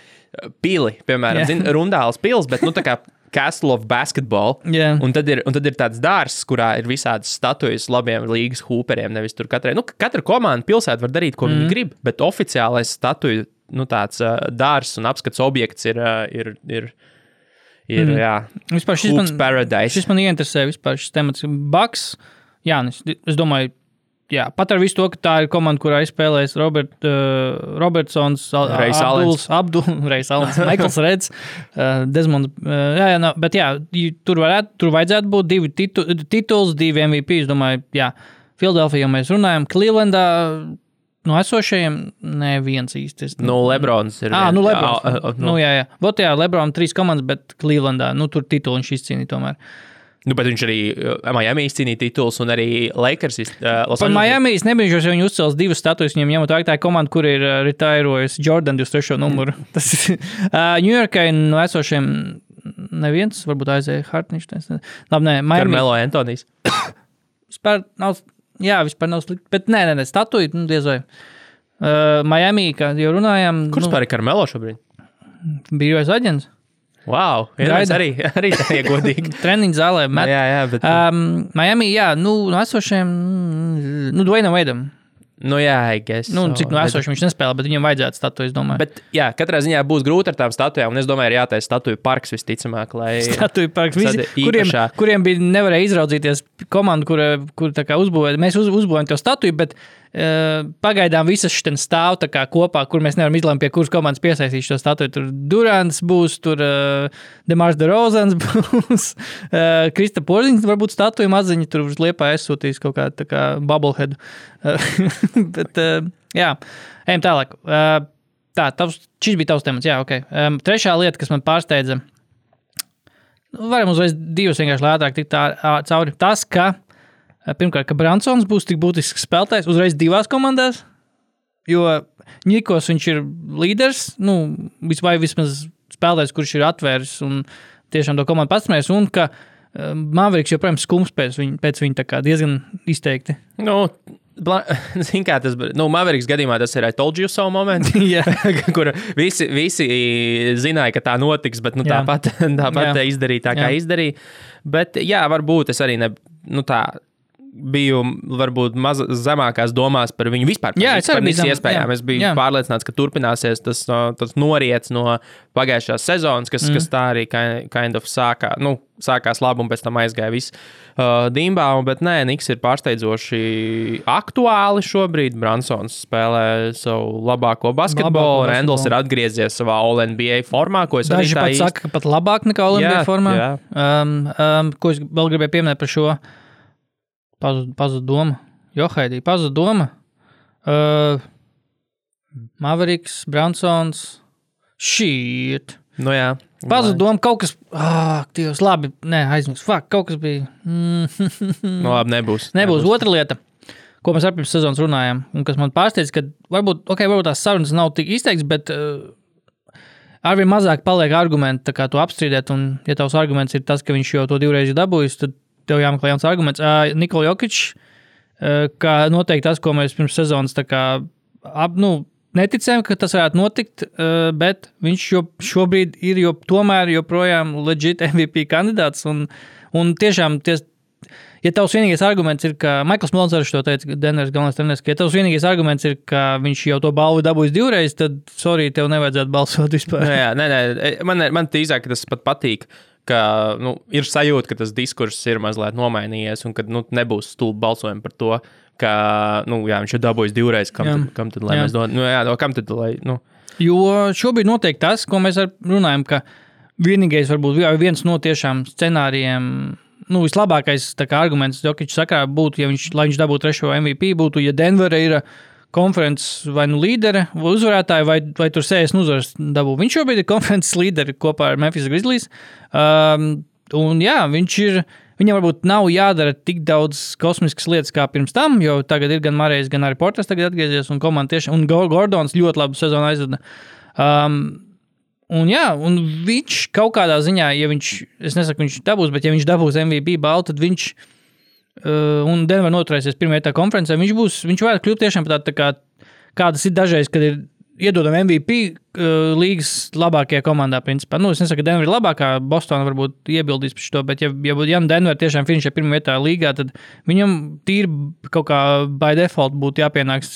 pili, piemēram, Jā. zin, rundāls pils, bet nu, tā kā Castle of Basketball. Jā. Un tad, ir, un tad ir tāds dārzs, kurā ir visādas statujas labiem līgas hūperiem. Nevis tur katrai. Nu, katra komanda pilsēta var darīt, ko mm. viņi grib, bet oficiālais statuju nu, tāds uh, dārzs un apskats objekts ir. Uh, ir, ir Ir, mm. jā, Vispār šis Hoops man, Paradise. šis man ieinteresē, vispār šis temats. Baks, jā, nu, es, es domāju, jā, pat ar visu to, ka tā ir komanda, kurā izspēlēs Robert, uh, Robertsons, Al- Reis Abduls, Abdul, Reis Alans, Maikls Reds, uh, Desmonds. Uh, jā, jā, no, bet jā, tur, varētu, tur vajadzētu būt divi titu, tituls, divi MVP. Es domāju, jā, Filadelfijā mēs runājam, Clevelandā no esošajiem neviens īsti. Nu, Lebrons ir. Ah, nu, Lebrons. Jā, uh, Nu, jā, jā. Vot, jā, Lebronam trīs komandas, bet Clevelandā, nu, tur titulu viņš izcīnīja tomēr. Nu, bet viņš arī uh, Miami izcīnīja titulus, un arī Lakers. Uh, Par Miami es nebrīnīšos, ja viņi uzcels divas statujas. Viņam ņemot vērā tā ir komanda, kur ir uh, retairojusi Jordan 23. numuru. Tas ir uh, Ņujorkai no esošiem neviens, varbūt aizēja Hartniņš. Labi, nē, Miami. Carmelo Antonijs. Vispār nav, jā, vispār nav slikti. Bet nē, nē, nē statuja, nu, diez vai. Uh, Miami, kā jau runājām, Kurš nu, nu, ir Carmelo šobrīd? bijušais aģents. Wow, Gaida. arī, arī tā ir godīgi. Treniņu zālē. Met, jā, jā, bet. Um, Miami, jā, nu, no esošiem, mm, nu, Dvainam Veidam. Nu, jā, guess. Nu, cik no bet- esošiem viņš nespēlē, bet viņam vajadzētu statuju, es domāju. Bet, jā, katrā ziņā būs grūti ar tām statujām, un es domāju, ir jātaisa statuju parks visticamāk, lai. Statuju parks, visi, kuriem, kuriem bija nevarēja izraudzīties komanda, kur, kur uzbūvēja. Mēs uz, uzbūvējam to statuju, bet uh, pagaidām visas šīs stāv tā kā kopā, kur mēs nevaram izlemt, pie kuras komandas piesaistīt šo statuju. Tur Durants būs, tur uh, Demārs Derozans būs, uh, Krista Porziņš, varbūt statuju maziņa, tur uz liepā aizsūtīs kaut kādu kā bubblehead. Uh, bet, uh, jā, ejam tālāk. Uh, tā, tavs, šis bija tavs temats, jā, ok. Um, trešā lieta, kas man pārsteidza. Nu, Varam uzreiz divas vienkārši lētāk tikt tā, ā, cauri. Tas, ka ā, pirmkārt, ka Bransons būs tik būtisks spēlētājs uzreiz divās komandās, jo Nikos viņš ir līderis, nu, vai vismaz spēlētājs, kurš ir atvēris un tiešām to komandu pasmējis, un ka Maveriks joprojām skums pēc viņa, pēc viņa tā diezgan izteikti. Nu, bla- Zini, kā tas bija. Nu, Maveriks gadījumā tas ir I told you so moments. Jā. kur visi, visi zināja, ka tā notiks, bet nu, Jā. tāpat, tāpat Jā. izdarīja tā, kā Jā. izdarīja. Bet, jā, varbūt es arī ne, nu, tā, biju varbūt maz, zemākās domās par viņu vispār. Par, Jā, es arī biju iespējām. jā, Es biju jā. pārliecināts, ka turpināsies tas, tas noriets no pagājušās sezonas, kas, mm. kas tā arī kind, kind of sākā, nu, sākās labi un pēc tam aizgāja viss uh, dīmbā. Bet nē, Niks ir pārsteidzoši aktuāli šobrīd. Bransons spēlē savu labāko basketbolu, Labāko Rendls ir basketbolu. atgriezies savā All-NBA formā, ko es Daži pat īsti- saka, ka pat labāk nekā Olimpijas Jā, formā. jā. Um, um, ko es vēl gribēju pieminēt par šo pazudu pazud doma. Jo, Haidī, pazudu doma. Uh, Maveriks, Bransons. Šīt. Nu, jā. Pazudu doma, kaut kas. Ah, Dievs, labi. Nē, aizmirsu. Fakt, kaut kas bija. Mm. Nu, labi, nebūs. Nebūs otra lieta, ko mēs pirms sezonas runājām, un kas man pārsteidz, ka varbūt, okay, varbūt tās sarunas nav tik izteikts, bet uh, arvien mazāk paliek argumenti, kā to apstrīdēt. Un, ja tavs arguments ir tas, ka viņš jau to divreiz ir dabūjis, tad tev jāmeklē jauns arguments. Uh, Nikola Jokic, uh, kā noteikti tas, ko mēs pirms sezonas tā kā ap, nu, neticējām, ka tas varētu notikt, uh, bet viņš jo, šobrīd ir jo, tomēr joprojām legit MVP kandidāts. Un, un tiešām ties, ja tavs vienīgais arguments ir, ka Maikls Mons arī to teica, Denveras galvenais treneris, ka ja tavs vienīgais arguments ir, ka viņš jau to balvu dabūjis divreiz, tad, sorry, tev nevajadzētu balsot vispār. Nu, jā, nē, nē, man, man tīzāk tas pat patīk. Ka, nu, ir sajūta, ka tas diskurss ir mazliet nomainījies, un ka nu, nebūs stulbi balsojumi par to, ka nu, jā, viņš ir dabūjis divreiz. Kam, Jā. tad, kam tad lai Jā. mēs domājam, nu, jā, no, kam tad lai. Nu, Jo šobrīd notiek tas, ko mēs runājam, ka vienīgais, varbūt viens no tiešām scenārijiem, nu, vislabākais kā, arguments Džokiča sakrā būtu, ja viņš, viņš dabūtu trešo MVP, būtu, ja Denvera ir konferences vai nu līdere, vai uzvarētāja, vai, vai tur sēž un uzvaras dabū. Viņš šobrīd ir konferences līderi kopā ar Memphis Grizzlies. Um, un jā, viņš ir. Viņam varbūt nav jādara tik daudz kosmiskas lietas kā pirms tam, jo tagad ir gan Marijas, gan arī Portas tagad atgriezies, un komanda tieši, un Go- Gordons ļoti labu sezonu aizvada. Um, un jā, un viņš kaut kādā ziņā, ja viņš, es nesaku, viņš dabūs, bet ja viņš dabūs MVP balvu, tad viņš, un Denver noturēsies pirmajā tā konferencē, viņš būs, viņš varētu kļūt tiešām par tādu, tā kā, kādas ir dažreiz, kad ir iedodam MVP uh, līgas labākajā komandā. Principā. Nu, es nesaku, ka Denver ir labākā, Bostonā varbūt iebildīs par šo, bet ja, ja, ja Denver tiešām finišē pirmā vietā līgā, tad viņam tīri kaut kā by default būtu jāpienāks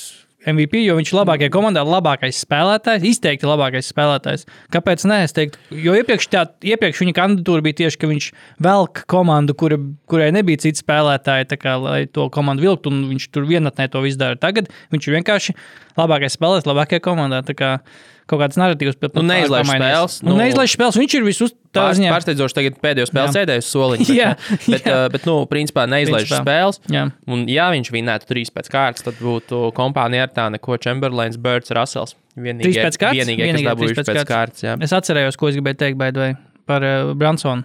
MVP, jo viņš ir labākajā komandā, labākais spēlētājs, izteikti labākais spēlētājs. Kāpēc nē? Es teiktu, jo iepriekš, tā, iepriekš viņa kandidatūra bija tieši, ka viņš velk komandu, kura, kurai nebija citi spēlētāji, tā kā, lai to komandu vilktu, un viņš tur vienatnē to visu dara. Tagad viņš ir vienkārši labākais spēlētājs, labākajā komandā. Kā kaut kāds narratīvs pat Nu, neizlaiž spēles, Nu, nu- neizlaiž spēles. Viņš ir visus tā Pār, ziņā. pārsteidzoši, tagad pēdējo spēli uz soliņa. Bet, Jā, bet, jā. uh, bet, nu, principā neizlaiž Principā. spēles. Jā. Un, ja viņš vinētu trīs pēc kārtas, tad būtu kompānija ar tā neko Chamberlains, Birds, Russells. Vienīgie, Trīs pēc kārtas? Vienīgie, Vienīgie kas dabūjuši pēc, pēc kārtas. jā. Es atcerējos, ko es gribēju teikt way, par uh, Bransonu.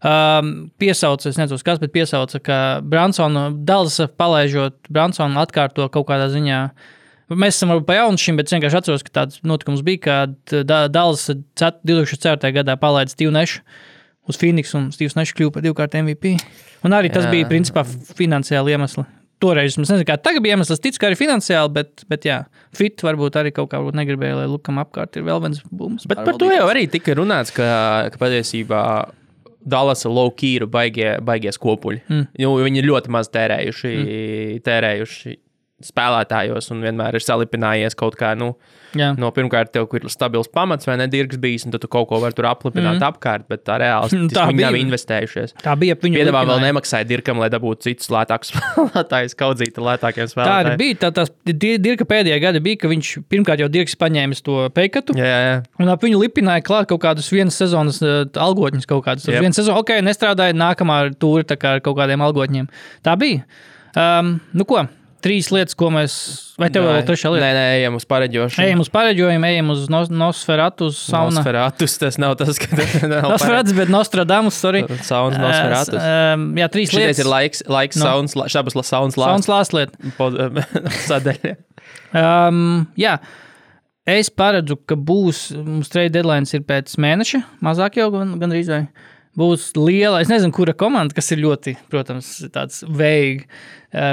Um, piesauca, es nezinu, kas, bet piesauca, ka Bransona Dālas palaižot, Bransona atkārto kaut kādā ziņā. Mēs esam varbūt pa jaunu šim, bet es vienkārši atceros, ka tāds notikums bija, kad Dālas 2004. gadā palaida Steve Nešu uz Phoenix, un Steve's Nešs kļuva par divkārt MVP. Un arī tas Jā. bija principā finansiāli iemesli. Toreiz es nezinu, kā tagad bija iemesls, ticu, ka arī finansiāli, bet, bet jā, fit varbūt arī kaut kā negribēja, lai Lukam apkārt ir vēl viens bums. Bet par to jau arī tika runāts, ka, ka patiesībā Dallas low-key ir baigie, baigie skopuļi. Mm. Jo viņi ir ļoti maz tērējuši, mm. tērējuši spēlētājos un vienmēr ir salipinājies kaut kā. Nu, Jā. No pirmkārt, tev ir stabils pamats, vai ne dirgs bijis, un tad tu kaut ko vari tur aplipināt mm. apkārt, bet tā reāli Tā tā viņi nav investējušies. Tā bija ap viņu. Piedāvā vēl nemaksāja dirkam, lai dabūtu citus lētākus spēlētājus, kaudzītu lētākiem Tā spēlētājiem. bija. Tā, tās Di- Dirka pēdējā gada bija, ka viņš pirmkārt jau Dirks paņēma to peikatu. Jā, jā. Un ap viņu lipināja klāt kaut kādus vienas sezonas uh, algotņus, kaut kādus. Jep. viena sezona, ok, nestrādāja, nākamā tūri tā kā ar kaut kādiem algotņiem. Tā bija. Um, nu ko, trīs lietas, ko mēs. Vai tev vēl trešā lieta? Nē, nē, ejam uz pareģošanu. Ejam uz pareģojumu, ejam uz nos, Nosferatu, uz sauna. Nosferatus, tas nav tas, ka nav Nosferatu, bet Nostradamus, sorry. Sauns Nosferatus. Uh, um, jā, trīs Šitais lietas. ir laiks, laiks No. sauns, šabas sauns Sauns lāsts. lāsts lieta. Sadaļa. Um, jā. Es paredzu, ka būs mums trade deadline ir pēc mēneša, mazāk jau gan, gandrīz vai. Būs liela, es nezinu, kura komanda, kas ir ļoti, protams, tāds veigi,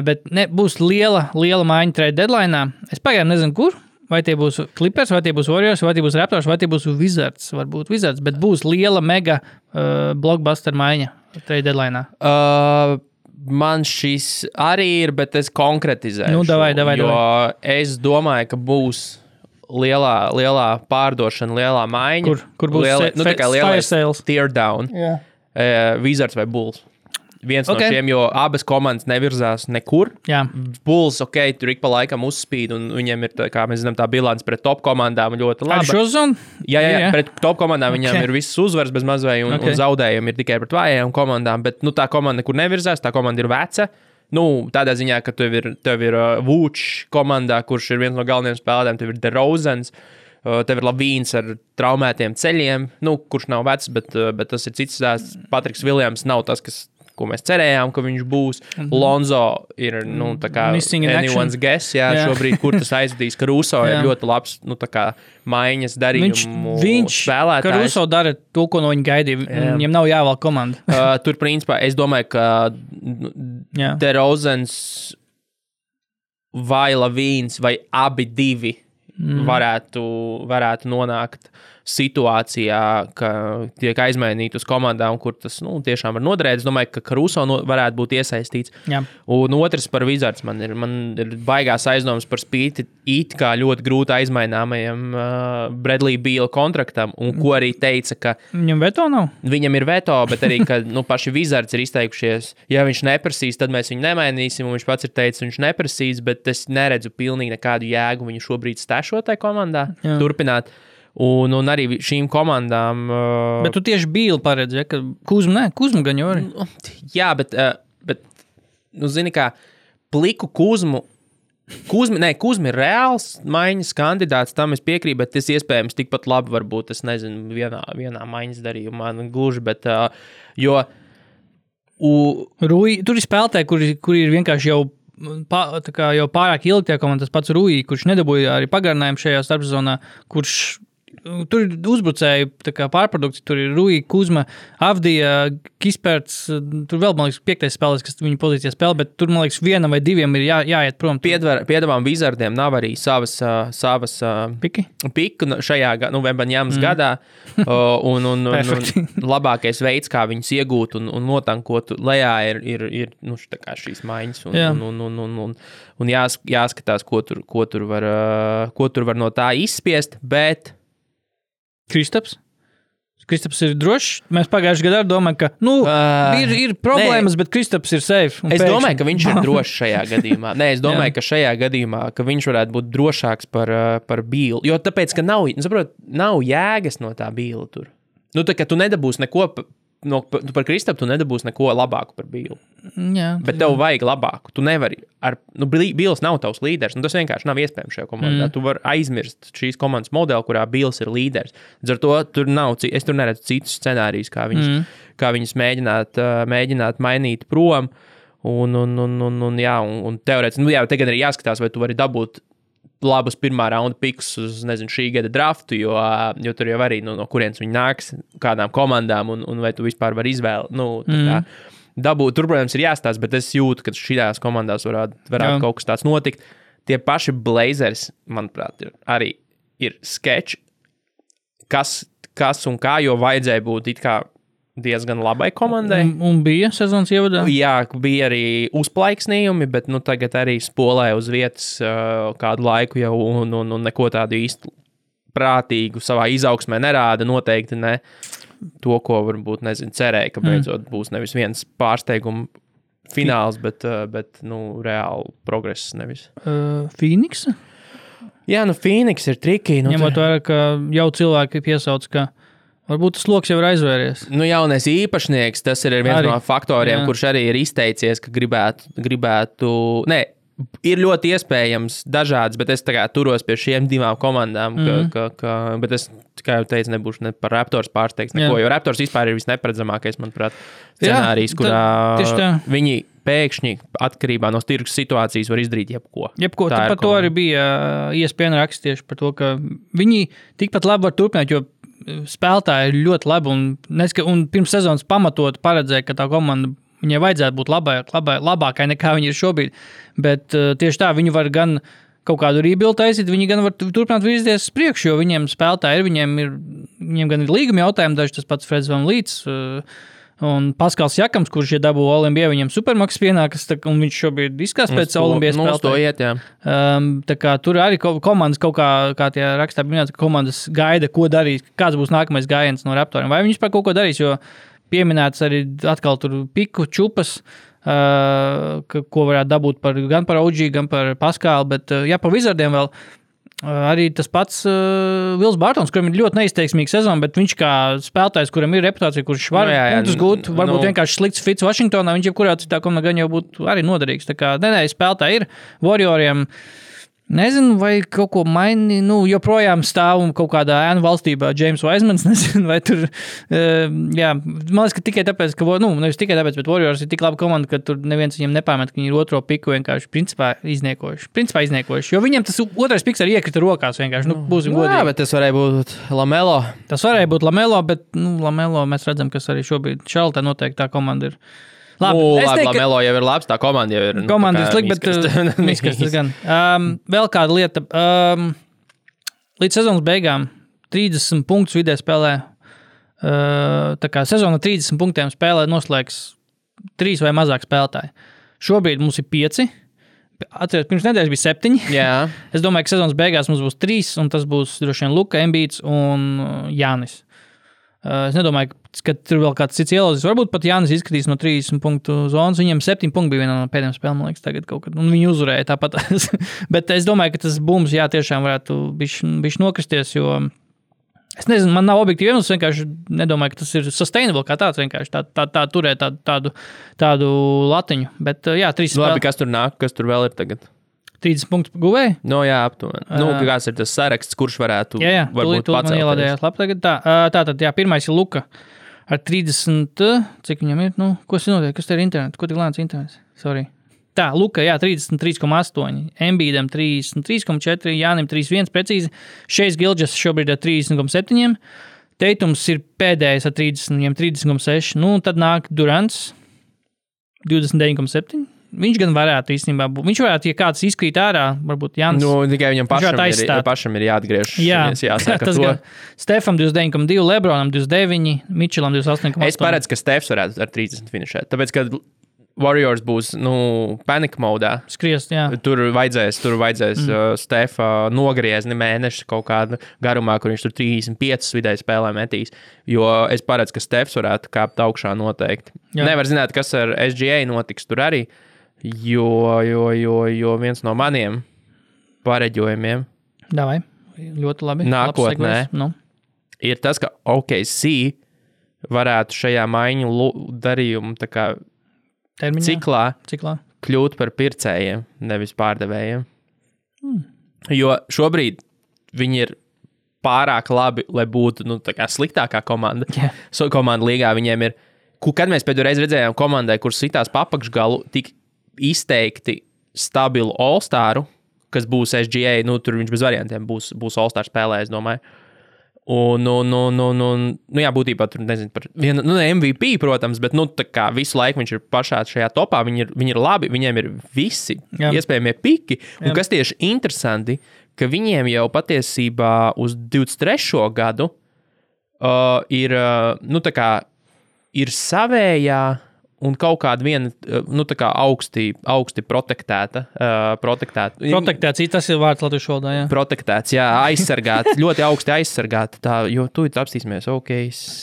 bet ne, būs liela, liela maiņa trade deadline. Es pagaidām nezinu, kur. Vai tie būs Clippers, vai tie būs Warriors, vai tie būs Raptors, vai tie būs Wizards. Varbūt Wizards, bet būs liela mega uh, blockbuster maiņa trade deadline. Uh, man šis arī ir, bet es konkretizēju. Nu, davai, davai, jo es domāju, ka būs lielā, lielā pārdošana, lielā maiņa. Kur- kur būs liela, nu, tā kā fire lielais sales? tear down. Jā. Uh, Wizards vai Bulls. Viens okay. Ok. no šiem, jo abas komandas nevirzās nekur. Jā. Bulls, ok, tur ik pa laikam uzspīd, un viņiem ir, tā, kā mēs zinām, tā bilants pret top komandām ļoti Ar laba. šo zonu? Jā, jā, jā, pret top komandām okay. ir visas uzvaras bez mazvai, un, Ok. okay. un zaudējumi ir tikai pret vājām komandām. Bet nu, tā komanda, kur nevirzās, tā komanda ir veca. Nu, tādā ziņā, ka tev ir, tev ir uh, Vūčs komandā, kurš ir viens no galvenajiem spēlētājiem, tev ir DeRozans. Uh, tev ir Lavīns ar traumētiem ceļiem, nu, kurš nav vecs, bet, uh, bet tas ir cits stāsts. Patriks Viljams nav tas, kas, ko mēs cerējām, ka viņš būs. Mm -hmm. Lonzo ir nu, anyone's guess, jā, Jā. jā. šobrīd, kur tas aizvedīs, ka Ruso ir Jā. ļoti labs nu, kā maiņas Viņš, darījumu viņš spēlētājs. Karuso dara to, ko no viņa gaidīja. Viņam nav jāvēl komanda. Uh, tur, principā, es domāju, ka Jā. DeRozans vai Lavīns vai abi divi mm. varētu, varētu nonākt situācijā, ka tiek aizmainīti uz komandām, kur tas nu, tiešām var noderēt. Es domāju, ka Karuso no, varētu būt iesaistīts. Jā. Un otrs par Wizards man ir, man ir baigās aizdomas par spīti it kā ļoti grūti aizmaināmajam uh, Bradley Beal kontraktam, un ko arī teica, ka Viņam veto nav. Viņam ir veto, bet arī ka, nu, paši Wizards ir izteikušies, ja viņš neprasīs, tad mēs viņu nemainīsim. un Viņš pats ir teicis, viņš neprasīs, bet es neredzu pilnīgi nekādu jēgu viņu šobrīd stašot. šo te komandā Jā. turpināt. Un, un arī šīm komandām. Uh, Bet tu tieši biji paredzējis, ja, ka Kuzma, nē, Kuzma gan jau arī. Jā, bet, uh, bet nu, zini, kā pliku kūzmu. Kuzmi, nē, Kuzmi ir reāls maiņas kandidāts, tam es piekrītu, bet tas iespējams tikpat labi varbūt, es nezinu, vienā, vienā maiņas darījumā, nu, gluži, bet, uh, jo, u, Rui, tur ir spēlētāji, kuri, kuri ir vienkārši jau, pā, jau pārāk ilgi tiek, un tas pats Rui, kurš nedabūja arī pagarinājumu šajā starpzonā, kurš Tur ir uzbrucēji pārprodukti. Tur ir Rūja, Kuzma, Avdija, Kisperts. Tur vēl, man liekas, piektais spēlētājs, kas viņa pozīcijā spēlē, bet tur, man liekas, vienam vai diviem ir jā, jāiet prom. piedāvām Vizardiem nav arī savas, uh, savas uh, Piki. piku nu, šajā nu, Wembaņāmas mm. gadā. Uh, un, un, un, Perfekti. un labākais veids, kā viņus iegūt un, un notankot lejā, ir, ir, ir nu, šīs maiņas. Un, Jā. un, un, un, un, un, un jās, jāskatās, ko tur, ko, tur var, uh, ko tur var no tā izspiest. Bet Kristaps. Kristaps ir drošs. Mēs pagājušajā gadā domājām, ka nu, Ā, ir, ir problēmas, bet Kristaps ir safe. Es pēkšņi- domāju, ka viņš ir drošs šajā gadījumā. Nē, es domāju, ka šajā gadījumā ka viņš varētu būt drošāks par, uh, par bīlu. Jo tāpēc, ka nav, saprot, nav jēgas no tā bīla tur. Nu, tā kā tu nedabūsi neko no, tu par Kristapu, tu nedabūsi neko labāku par bīlu. Jā, Bet tev vajag labāku. Tu nevari. Ar, nu, Bī- Bīls nav tavs līderis. Nu, tas vienkārši nav iespējams šajā komandā. Mm. Tu vari aizmirst šīs komandas modeli, kurā Bīls ir līderis. Līdz ar to tur nav, es tur neredzu citus scenārijus, kā viņus, mm. kā viņus mēģināt, mēģināt mainīt prom. Un, un, un, un, un, jā, un, un teorētiski, nu, jā, tagad arī jāskatās, vai tu vari dabūt labus pirmā raunda pikus uz nezinu, šī gada draftu, jo, jo tur jau arī nu, no kurienes viņi nāks, kādām komandām, un, un vai tu vispār vari izvēlēties. Nu, mm. Dabūt, tur, protams, ir jāstāsta, bet es jūtu, ka šajās komandās varētu, varētu Jā. kaut kas tāds notikt. Tie paši Blazers, manuprāt, ir, arī ir sketči, kas, kas un kā, jo vajadzēja būt it kā diezgan labai komandai. un, un bija sezonas ievadā. Jā, bija arī uzplaiksnījumi, bet nu, tagad arī spolē uz vietas uh, kādu laiku jau, un, un, un neko tādu īstu prātīgu savā izaugsmē nerāda. Noteikti ne to, ko varbūt nezinu, cerēja, ka beidzot būs nevis viens pārsteigums fināls, bet, uh, bet nu, reāli progress. Nevis. Uh, Phoenix. Jā, nu, Phoenix ir triki. Nu, Ņemot vērā, ka jau cilvēki piesauc, ka varbūt tas lokus jau ir aizvēries. Nu, jaunais īpašnieks, tas ir viens Arī. no faktoriem, Jā. kurš arī ir izteicies, ka gribētu, gribētu ne, ir ļoti iespējams dažādas, bet es turos pie šiem divām komandām. Ka, mm. ka, ka, bet es, kā jau teicu, nebūšu ne par Raptors pārsteigts. Neko, jo Raptors vispār ir visneparedzamākais, manuprāt, scenārijs, Jā, kurā viņi pēkšņi atkarībā no tirgus situācijas var izdarīt jebko. Jebko, Tā par to arī bija iespēja rakstīt tieši par to, ka viņi tikpat labi var turpināt, jo uh, spēlētāji ir ļoti labi. Un, neska, un pirms sezonas pamatot paredzēja, ka tā komanda viņai vajadzētu būt labai, labai, labākai nekā viņi ir šobrīd. Bet uh, tieši tā, viņi var gan kaut kādu rebuildu taisīt, viņi gan var tu- turpināt virzīties uz priekšu, jo viņiem spēlētāji ir, viņiem ir, viņiem gan ir līguma jautājumi, daži tas pats Freds Van Līts. Uh, Un Paskals Jakams, kurš ir dabūjis Olimpijā, viņam supermaks pienākas, tā, un viņš šobrīd izskatās pēc Olimpijas spēlēm. Um, kā tur arī ko- komandas kaut kā, kā tie rakstā minēta, komandas gaida, ko darīs, kāds būs nākamais gājiens no raptoriem. Vai viņi vispār kaut ko darīs, jo pieminēts arī atkal tur piku čupas, uh, ko varētu dabūt par, gan par OG, gan par Paskālu, bet uh, jā, par Vizardiem vēl. Uh, arī tas pats uh, Vils Bārtaņs, kurim ir ļoti neizteiksmīga sezona, bet viņš kā spēlētājs, kuram ir reputācija, kurš var Nu, punktus gūt, varbūt nu- vienkārši slikts fits Vašingtonā, viņš jebkurā citā komandā gan jau būtu arī noderīgs. Tā kā nē, nē, spēlētāji ir Warrioriem. Nezinu, vai kaut ko mainīt. Nu, joprojām stāv un kaut kādā ēnu valstībā James Weismans. Nezinu, vai tur. Uh, jā, man liekas, ka tikai tāpēc, ka. Nu, nevis tikai tāpēc, bet Warriors ir tik laba komanda, ka tur neviens viņam nepārmet, ka viņi ir otro piku vienkārši principā izniekojuši. Principā izniekojuši. Jo viņiem tas otrais piks arī iekrita rokās vienkārši. Nu, būsim Nu, jā, godīgi. bet tas varēja būt Lamelo. Tas varēja būt Lamelo, bet nu, Lamelo mēs redzam, kas arī šobrīd šaltā noteikti tā komanda ir. Labi, Labi, es labi teiktu, ka- Lamelo jau ir labs, tā komanda jau ir. nu, Komanda ir slikta, bet mīksta. miskas tas gan. Um, vēl kāda lieta. Um, līdz sezonas beigām 30 punktus vidē spēlē. Uh, tā kā sezona 30 punktiem spēlē noslēgs trīs vai mazāk spēlētāji. Šobrīd mums ir pieci. Atcerieties, pirms nedēļas bija septiņi. Jā, Es domāju, ka sezonas beigās mums būs trīs, un tas būs droši vien Luka, Embīts un uh, Jānis. Uh, es nedomāju, ka- tur vēl kāds cits ielauzīsies. Varbūt pat Jānis izskatīs no 30 punktu zonas. Viņam 7 punkti bija vienā no pēdējām spēlēm, liekas, tagad kaut kad. Un viņi uzvarēja tāpat. Bet es domāju, ka tas bums, jā, tiešām varētu būt nokristies. Jo es nezinu, man nav objektīvi iemesls. Es vienkārši nedomāju, ka tas ir sustainable kā tāds. Vienkārši tā, tā, tā turēt tādu, tādu, tādu latiņu. Bet, uh, jā, 3 Nu, Labi, kas tur nāk, kas tur vēl ir tagad? 30 punktu guvēja. No, jā, aptuveni. Nu, Ā. kāds ir tas saraksts, kurš varētu Jā, jā, varbūt tūlīt, tūlīt ielādējās labi tagad. Tā, tā tad, jā, pirmais ir Luka ar 30, ā, cik viņam ir, nu, kas ir notiek, kas te ir internets, ko tik lēns internets, sorry. Tā, Luka, jā, 33,8, Embīdam 33,4, Jānim 31 precīzi, Šeis Gilģis šobrīd ar 30,7, Teitums ir pēdējais ar 30, viņam 30,6, nu, tad nāk Durants 29,7. Viņš gan varētu īstenībā būt. Viņš varētu, ja kāds izkrīt ārā, varbūt Jānis. Nu, tikai viņam pašam ir, pašam ir jāatgriež. Jā, jāsaka tas gan. Stefam 29,2, Lebronam 29, Mičelam 28,8. Es paredzu, ka Stefs varētu ar 30 finišēt. Tāpēc, ka Warriors būs nu, panika modā. Skriest, jā. Tur vajadzēs, tur vajadzēs mm. uh, Stefa nogriezni mēnešu kaut kādu garumā, kur viņš tur 35 vidēji spēlē metīs. Jo es paredzu, ka Stefs varētu kāpt augšā noteikti. Jā. Nevar zināt, kas ar SGA notiks tur arī. Jo, jo, jo, jo viens no maniem pareģojumiem Davai. Ļoti labi. Nākotnē. Nu. ir tas, ka OKC varētu šajā maiņu darījumu kā Termiņā. ciklā Ciklā. kļūt par pircējiem, nevis pārdevējiem. Hmm. Jo šobrīd viņi ir pārāk labi, lai būtu nu, tā kā sliktākā komanda. Jā. So, komanda līgā viņiem ir. Kad mēs pēdējo reizi redzējām komandai, kuras sitās papakšgalu, tik izteikti stabilu All-Staru, kas būs SGA, nu tur viņš bez variantiem būs, būs All-Star spēlē, es domāju. Un, un, un, un, un nu, jā, būtībā tur nezinu par vienu, nu, ne MVP, protams, bet, nu, tā kā visu laiku viņš ir pašā šajā topā, viņi ir, viņi ir labi, viņiem ir visi Jā. iespējamie piki. Un Jā. kas tieši interesanti, ka viņiem jau patiesībā uz 23. gadu uh, ir, uh, nu, tā kā ir savējā un kaut kāda viena, uh, nu, tā kā augsti, augsti protektēta. Uh, protektēta. Protektēts, tas ir vārds latviešu valodā. Jā. Protektēts, jā, aizsargāts, ļoti augsti aizsargāts. Jo tu apstīsimies, ok.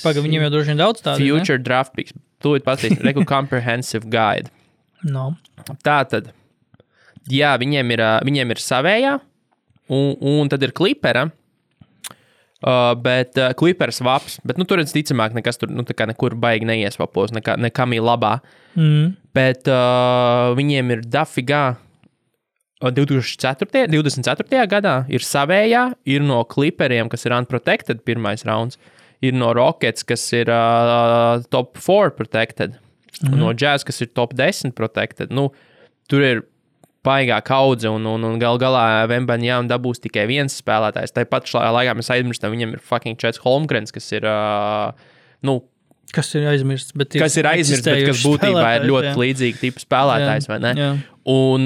Pagaidām, viņiem jau droši vien daudz tādu. ir, ne? Future draft picks. Tu paskatīsies, Reku Comprehensive Guide. No. Tā tad, jā, viņiem ir, ā, viņiem ir savējā, un, un tad ir klipera. Uh, bet uh, klipers vaps, bet nu, tur redz, ticamāk, nekas tur nu, nekur baigi neiesvapos, nekā, nekam ir labā. Mm. Bet uh, viņiem ir dafigā. uh, 2004. 24. gadā ir savējā, ir no kliperiem, kas ir unprotected, pirmais rauns, ir no Rockets, kas ir uh, top 4 protected, mm -hmm. no Jazz, kas ir top 10 protected. Nu, tur ir baigā kaudze, un, un, un gal galā Vembaņā dabūs tikai viens spēlētājs. Tāpat šajā laikā mēs aizmirstam, viņam ir fucking Čets Holmgrens, kas ir. Uh, nu, Kas ir aizmirsts? Bet kas ir aizmirsts, bet kas būtībā ir ļoti jā. līdzīgs tips spēlētājs, vai ne? Jā. Un,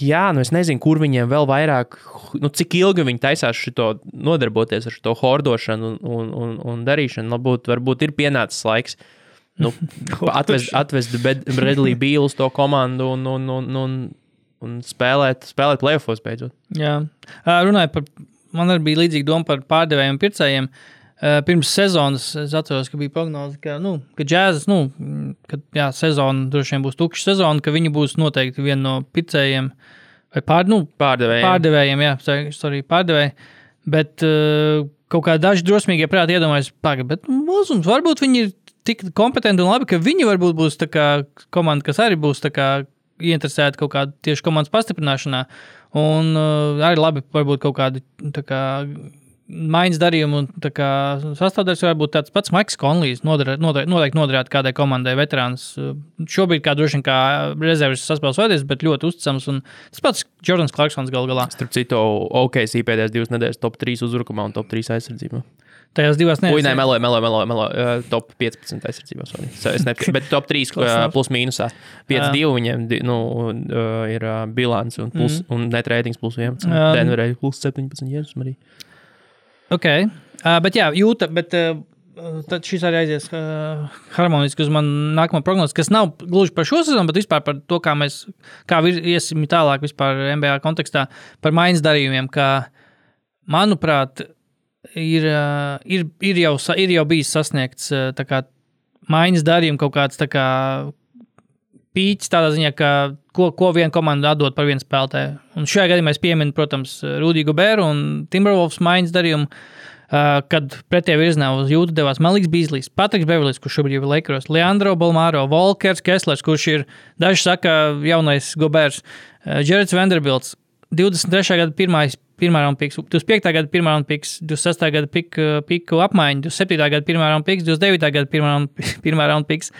jā, nu es nezinu, kur viņiem vēl vairāk, nu cik ilgi viņi taisās šito nodarboties ar šo hordošanu un, un, un, un darīšanu. Varbūt, varbūt ir pienācis laiks. Nu, atvest, atvest Beal uz to komandu un, un, un, un, un spēlēt, spēlēt playoffs beidzot. Jā, Ā, runāju par. Man arī bija līdzīga doma par pārdevējiem un pircējiem. Pirms sezonas es atceros, ka bija prognoze, ka, nu, ka džēzus, nu, ka jā, sezona droši vien būs tukša sezona, ka viņi būs noteikti viena no pircējiem vai pār, nu, Pārdevējiem. pārdevējiem, jā, sorry, pārdevēji. Bet uh, kaut kā daži drosmīgie prāti iedomājas, pagaidi, bet mazums varbūt viņi ir tik kompetenti un labi, ka viņi varbūt būs tā kā komanda, kas arī būs ieinteresēta kaut kādā tieši komandas pastiprināšanā. Un uh, arī labi, varbūt kaut kādi kā. Maiņas darījumu un kā sastāvdaļas var būt tāds pats Maiks Konlijs. Noderē, noderē, noteikti noderētu kādai komandai veterāns. Uh, Šobrīd, kā droši vien, kā rezerves saspēles vadies, bet ļoti uzticams. Un tas pats Jordans Clarksons gal galā. Starp citu, OKC pēdējās divas nedēļas top 3 uzbrukumā un top 3 aizsardzībā. Tajās divās nē, nedēļās. meloju, meloju, meloju, meloju. Uh, top 15 aizsardzībā. Es nepieņemu, bet top 3 Close uh, plus mīnusā. 5-2 viņiem nu, uh, ir uh, bilants un, plus, mm. un net ratings plus 1. Um, Denverē plus 17 jēzus arī. Ok, uh, bet jā, jūta, bet uh, tad šis arī aizies uh, harmoniski uz manu nākamo prognozi, kas nav gluži par šo sezonu, bet vispār par to, kā mēs, kā vir, iesim tālāk vispār NBA kontekstā par maiņas darījumiem, kā, manuprāt, ir, ir, ir, jau, ir jau bijis sasniegts kā maiņas darījums, kaut kāds kā pīķis tādā ziņā, ka ko, ko viena komanda atdod par vienu spēlētāju. Un šajā gadījumā es pieminu, protams, Rudīgu Bēru un Timberwolves maiņas darījumu. Uh, kad pretējā virzienā uz jūtu devās Maliks Bīslis, Patriks Beverlis, kurš šobrīd ir Lakers, Leandro Balmāro, Volkers Keslers, kurš ir, daži saka, jaunais Gobērs, uh, Jerets Vanderbilts, 23. gada pirmais, pirmā raunda piks, 25. gada pirmā raunda piks, 26. gada pik, piku apmaiņa, 27. gada pirmā raunda piks, 29. gada pirmā raunda, pirmā raunda piks.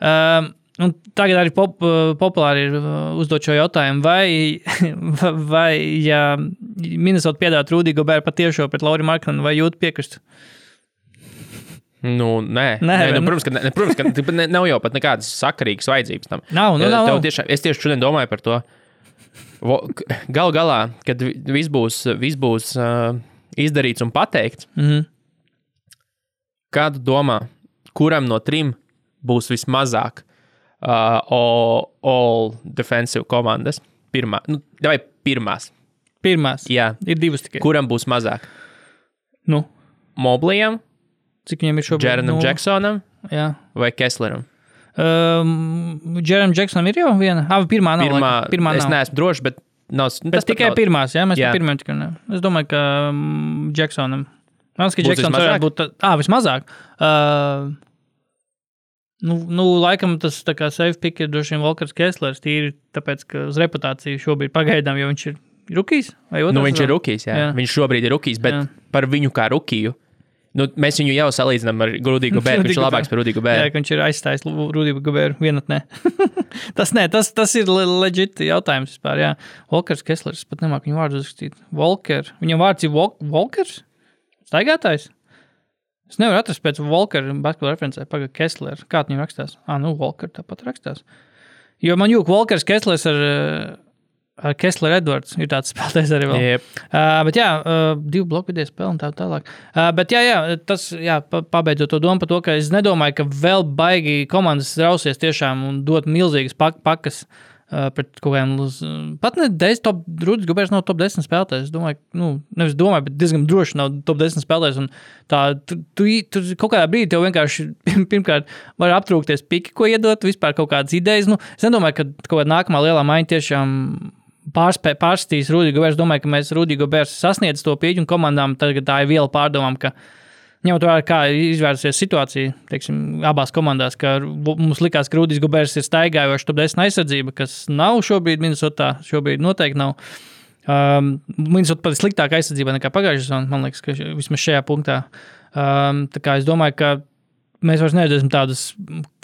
Um, Un tagad arī pop, populāri ir uh, uzdot šo jautājumu, vai, vai ja Minnesota piedāvā Rudīgu Bēru patiešo pret Lauru Markanu, vai jūt piekristu? Nu, nē, Nē, nē nu, ne? protams, ka, ne, protams, ka ne, nav jau pat nekādas sakarīgas vajadzības tam. Nav, nu, nav, tev. Tiešām, es tieši šodien domāju par to. Galu galā, kad vi- viss būs, viss būs uh, izdarīts un pateikts, Mhm. kādu domā, kuram no trim būs vismazāk uh, all, all defensive komandas? Pirmā, nu, vai pirmās? Pirmās. Jā, Ir divas tikai. kuram būs mazāk? Nu, Moblijam, cik viņam ir šobrīd? Jerenam Nu, Jacksonam Jā. vai Kessleram? Um, Jeram Jacksonam ir jau viena. Ah, pirmā nav. Pirmā, laikam. pirmā es nav. neesmu drošs, bet nav. nu, Bet tas tikai nav- pirmās, jā, mēs Jā. pirmām tikai ne. Es domāju, ka um, Jacksonam. Man liekas, ka vismazāk? varētu būt. tā- Ah, vismazāk. Uh, nu, nu, laikam tas tā kā safe pick ir droši vien Volkers Kesslers, tīri tāpēc, ka uz reputāciju šobrīd pagaidām, jo viņš ir rookies vai otrs. Nu, viņš ir vēl? rookies, jā. Jā. Viņš šobrīd ir rookies, bet jā. par viņu kā rukiju. Nu, mēs viņu jau salīdzinām ar Grudīgu Bēru. Viņš ir Rudīgu labāks par Rudīgu Jā, Bēru. ka viņš ir aizstājis Rudību Gaberu vienatnē. tas, nē, tas, tas ir le- legit jautājums vispār. Jā. Volkers Kesslers, pat nemāku viņu vārdu uzrakstīt. Volker. Viņam vārds ir Vol Volkers? Staigātājs? Es nevaru atrast pēc Volkera basketbola referencē, pagaidi, Kessler. Kā viņam rakstās? Ah, nu, Volker tāpat rakstās. Jo man jūka Volkers Kesslers ar, eh, ar Kessler Edwards ir tāds spēlētājs arī vēl. Jep. Uh, bet jā, uh, divu bloku vidēji spēle un tā tālāk. Uh, bet jā, jā, tas, jā, pa- pabeidzot to domu par to, ka es nedomāju, ka vēl baigi komandas rausies tiešām un dot milzīgas pak pakas. Uh, pret kaut kādiem uz- pat ne 10, top, Rudis Gabers nav top 10 spēlētājs. Es domāju, nu, nevis domāju, bet diezgan droši nav top 10 spēlētājs. un Tā, tu, tu, tu kaut kādā brīdī tev vienkārši, pirmkārt, var aptrūkties piki, ko iedot, vispār kaut kādas idejas. Nu, es nedomāju, ka kaut kāda nākamā lielā maiņa tiešām pārspē, pārstīs Rudīgu Bērsu. Domāju, ka mēs Rudīgu Bērsu sasniedzam to pieeju un komandām tagad tā ir viela pārdomām, ņemot vērā, kā izvērsies situācija teiksim, abās komandās, ka mums likās, ka Rudīgs Gabers ir staigājošs top 10 aizsardzība, kas nav šobrīd Minnesotā, šobrīd noteikti nav. Um, Minnesota pat ir sliktāka aizsardzība nekā pagājušajā sezonā, man liekas, vismaz šajā punktā. Um, tā kā es domāju, ka mēs vairs neredzēsim tādas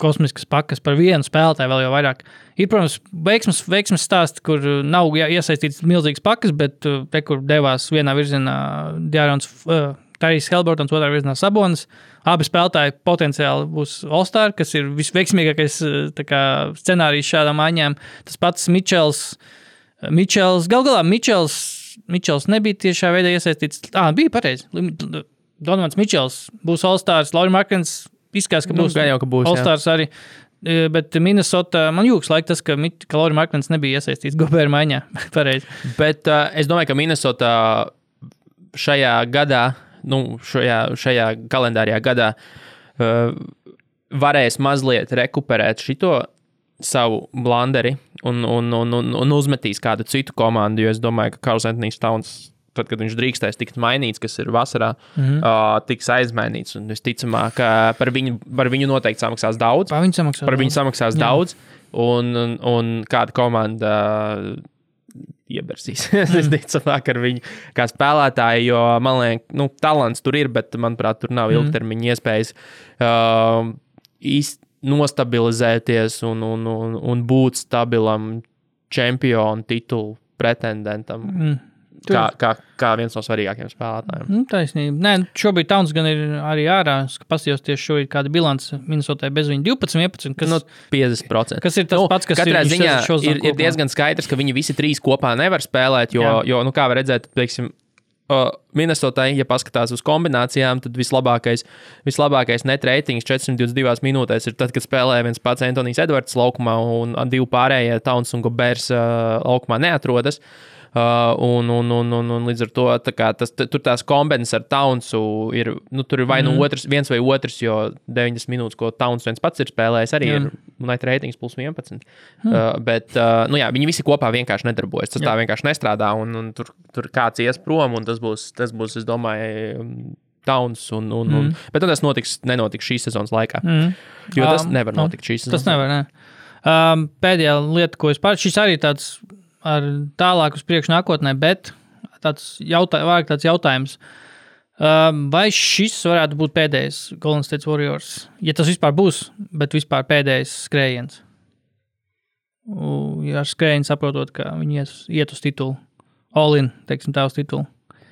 kosmiskas pakas par vienu spēlētāju, vēl jau vairāk. Ir, protams, veiksmes, veiksmes stāsts, kur uh, nav iesaistīts milzīgas pakas, bet uh, te, kur devās vienā virzienā Dārons uh, Tarijs Helbertons, otrā virzienā Sabonis. Abi spēlētāji potenciāli būs All-Star, kas ir visveiksmīgākais uh, tā kā, scenārijs šādām maiņām. Tas pats Mičels. Mičels, gal galā Mičels, Mičels nebija tiešā veidā iesaistīts. Ah, bija pareizi. Donovans Mičels būs All-Stars, Lauris Markins izskatās, ka Nu, būs ka būs, jā. All-Stars arī. E, Bet Minnesota, man jūtas, laik tas, ka, Mit- ka Lauris Markins nebija iesaistīts Gobēra maiņā. Bet uh, es domāju, ka Minnesota šajā gadā, nu, šajā, šajā kalendārajā gadā, uh, varēs mazliet rekuperēt šo savu blanderi un, un, un, un, un uzmetīs kādu citu komandu. Jo es domāju, ka Karls Antonius Towns, tad, kad viņš drīkstēs tikt mainīts, kas ir vasarā, mm -hmm. uh, tiks aizmainīts. Un visticamāk, ka par viņu, par viņu noteikti samaksās daudz. Pār viņu samaksā. Par viņu samaksās Jā. daudz, un, un, un kāda komanda uh, iebersīs. es ticu, ar viņu kā spēlētāju, jo man liekas, nu, talants tur ir, bet manuprāt, tur nav ilgtermiņa iespējas uh, īsti nostabilizēties un, un, un, un būt stabilam čempionu titulu pretendentam. Mm. Kā, kā, kā viens no svarīgākajiem spēlētājiem. Nu, taisnība. Nē, šobrīd Tauns gan ir arī ārā. Paskatījos tieši šobrīd kāda bilance Minnesotai bez viņa 12, 11. Kas, Nu, 50%. kas ir tas pats, kas katrā ir ziņā ir, ir diezgan skaidrs, ka viņi visi trīs kopā nevar spēlēt. Jo, Jā. jo nu, kā var redzēt, teiksim, Minnesotai, ja paskatās uz kombinācijām, tad vislabākais, vislabākais net ratings 422 minūtēs ir tad, kad spēlē viens pats Antonius Edvards laukumā un divi pārējie Tauns un Gobers laukumā neatrodas. Uh, un, un, un, un, un līdz ar to tā tas, tur tās kombinācijas ar Townsu ir, nu, tur ir vai nu otrs, viens vai otrs, jo 90 minūtes, ko Towns viens pats ir spēlējis, arī Jā. ir United ratings plus 11. Hmm. Uh, bet, uh, nu, jā, viņi visi kopā vienkārši nedarbojas. Tas jā. tā vienkārši nestrādā, un, un tur, tur kāds ies prom, un tas būs, tas būs es domāju, um, Towns. Un, un, mm. un, bet nu, tas notiks, nenotiks šīs sezonas laikā. Mm. Jo tas Um, nevar nu, notikt šīs Tas sezonas nevar. Ne. Um, pēdējā lieta, ko es pārspēju, šis arī tāds ar tālāk uz priekšu nākotnē, bet tāds, jautā, tāds jautājums. Um, vai šis varētu būt pēdējais Golden State Warriors? Ja tas vispār būs, bet vispār pēdējais skrējiens. Ar skrējienu saprotot, ka viņi ies, iet uz titulu, All-in, teiksim, tā uz titulu.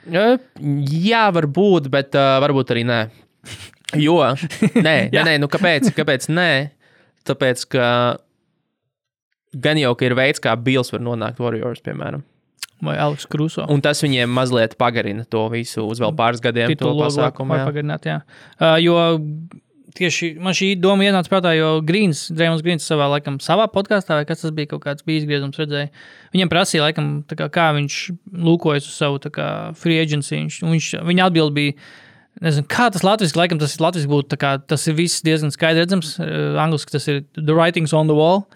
Jā, varbūt, bet uh, varbūt arī nē. Jo, nē, nē, nē nu kāpēc? kāpēc nē? Tāpēc, ka gan jau ka ir veids, kā Bills var nonākt Warriors, piemēram. Vai Aleks Kruso. Un tas viņiem mazliet pagarina to visu uz vēl pāris gadiem. to titulu logo pasākumu, var pagarināt. Jā. Uh, jo tieši man šī doma ienāca prātā, jo Grīns, Dreamlands Grīns savā, laikam, savā podkāstā, vai kas tas bija, kaut kāds bija izgriezums, redzēja. Viņam prasīja, laikam, kā, kā viņš lūkojas uz savu kā, free agency. Viņš, viņš, viņa atbild bija. Nezinu, kā tas latviešu, laikam tas ir latviešu būtu, kā, tas ir viss diezgan skaidrs redzams. Uh, Angliski tas ir the writings on the wall.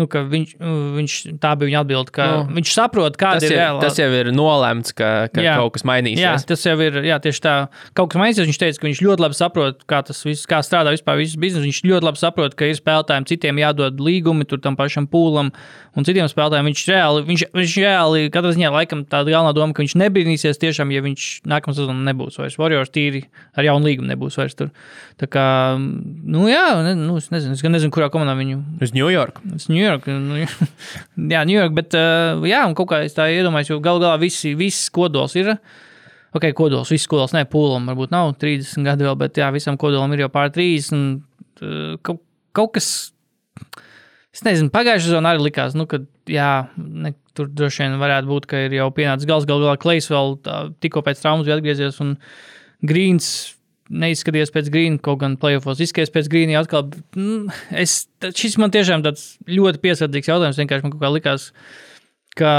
Nu, viņš, viņš, tā bija viņa atbilde, ka Nu, viņš saprot, kāda ir reāla. tas jau ir nolēmts, ka, ka Jā. kaut kas mainīsies. Jā, tas jau ir jā, tieši tā. Kaut kas mainīsies. Viņš teica, ka viņš ļoti labi saprot, kā tas viss kā strādā vispār visas biznesa. Viņš ļoti labi saprot, ka ir spēlētājiem citiem jādod līgumi, tur tam pašam pūlam un citiem spēlētājiem. Viņš reāli, viņš, viņš reāli katrā ziņā laikam tāda galvenā doma, ka viņš nebrīnīsies tiešām, ja viņš nākamā sezonā nebūs vairs Warriors tīri ar jaunu līgumu nebūs vairs tur. Tā kā, nu jā, ne, nu, es nezinu, es gan nezinu, kurā komandā viņu Uz New York. Tas ir Ņujorka. Nu, jā, Ņujorka, bet uh, jā, un kaut kā es tā iedomājos, jo galu galā visi, viss kodols ir. Ok, kodols, viss kodols, ne pūlim, varbūt nav 30 gadi vēl, bet jā, visam kodolam ir jau pār 30. Un, uh, kaut, kaut kas, es nezinu, pagājušajā sezonā arī likās, nu, ka jā, ne, tur droši vien varētu būt, ka ir jau pienācis gals, galu galā Klejs vēl tā, tikko pēc traumas bija atgriezies, un Grīns neizskaties pēc grīna, kaut gan playoffs izskaties pēc grīna. Atkal, mm, es, šis man tiešām tāds ļoti piesardzīgs jautājums. Vienkārši man kaut kā likās, ka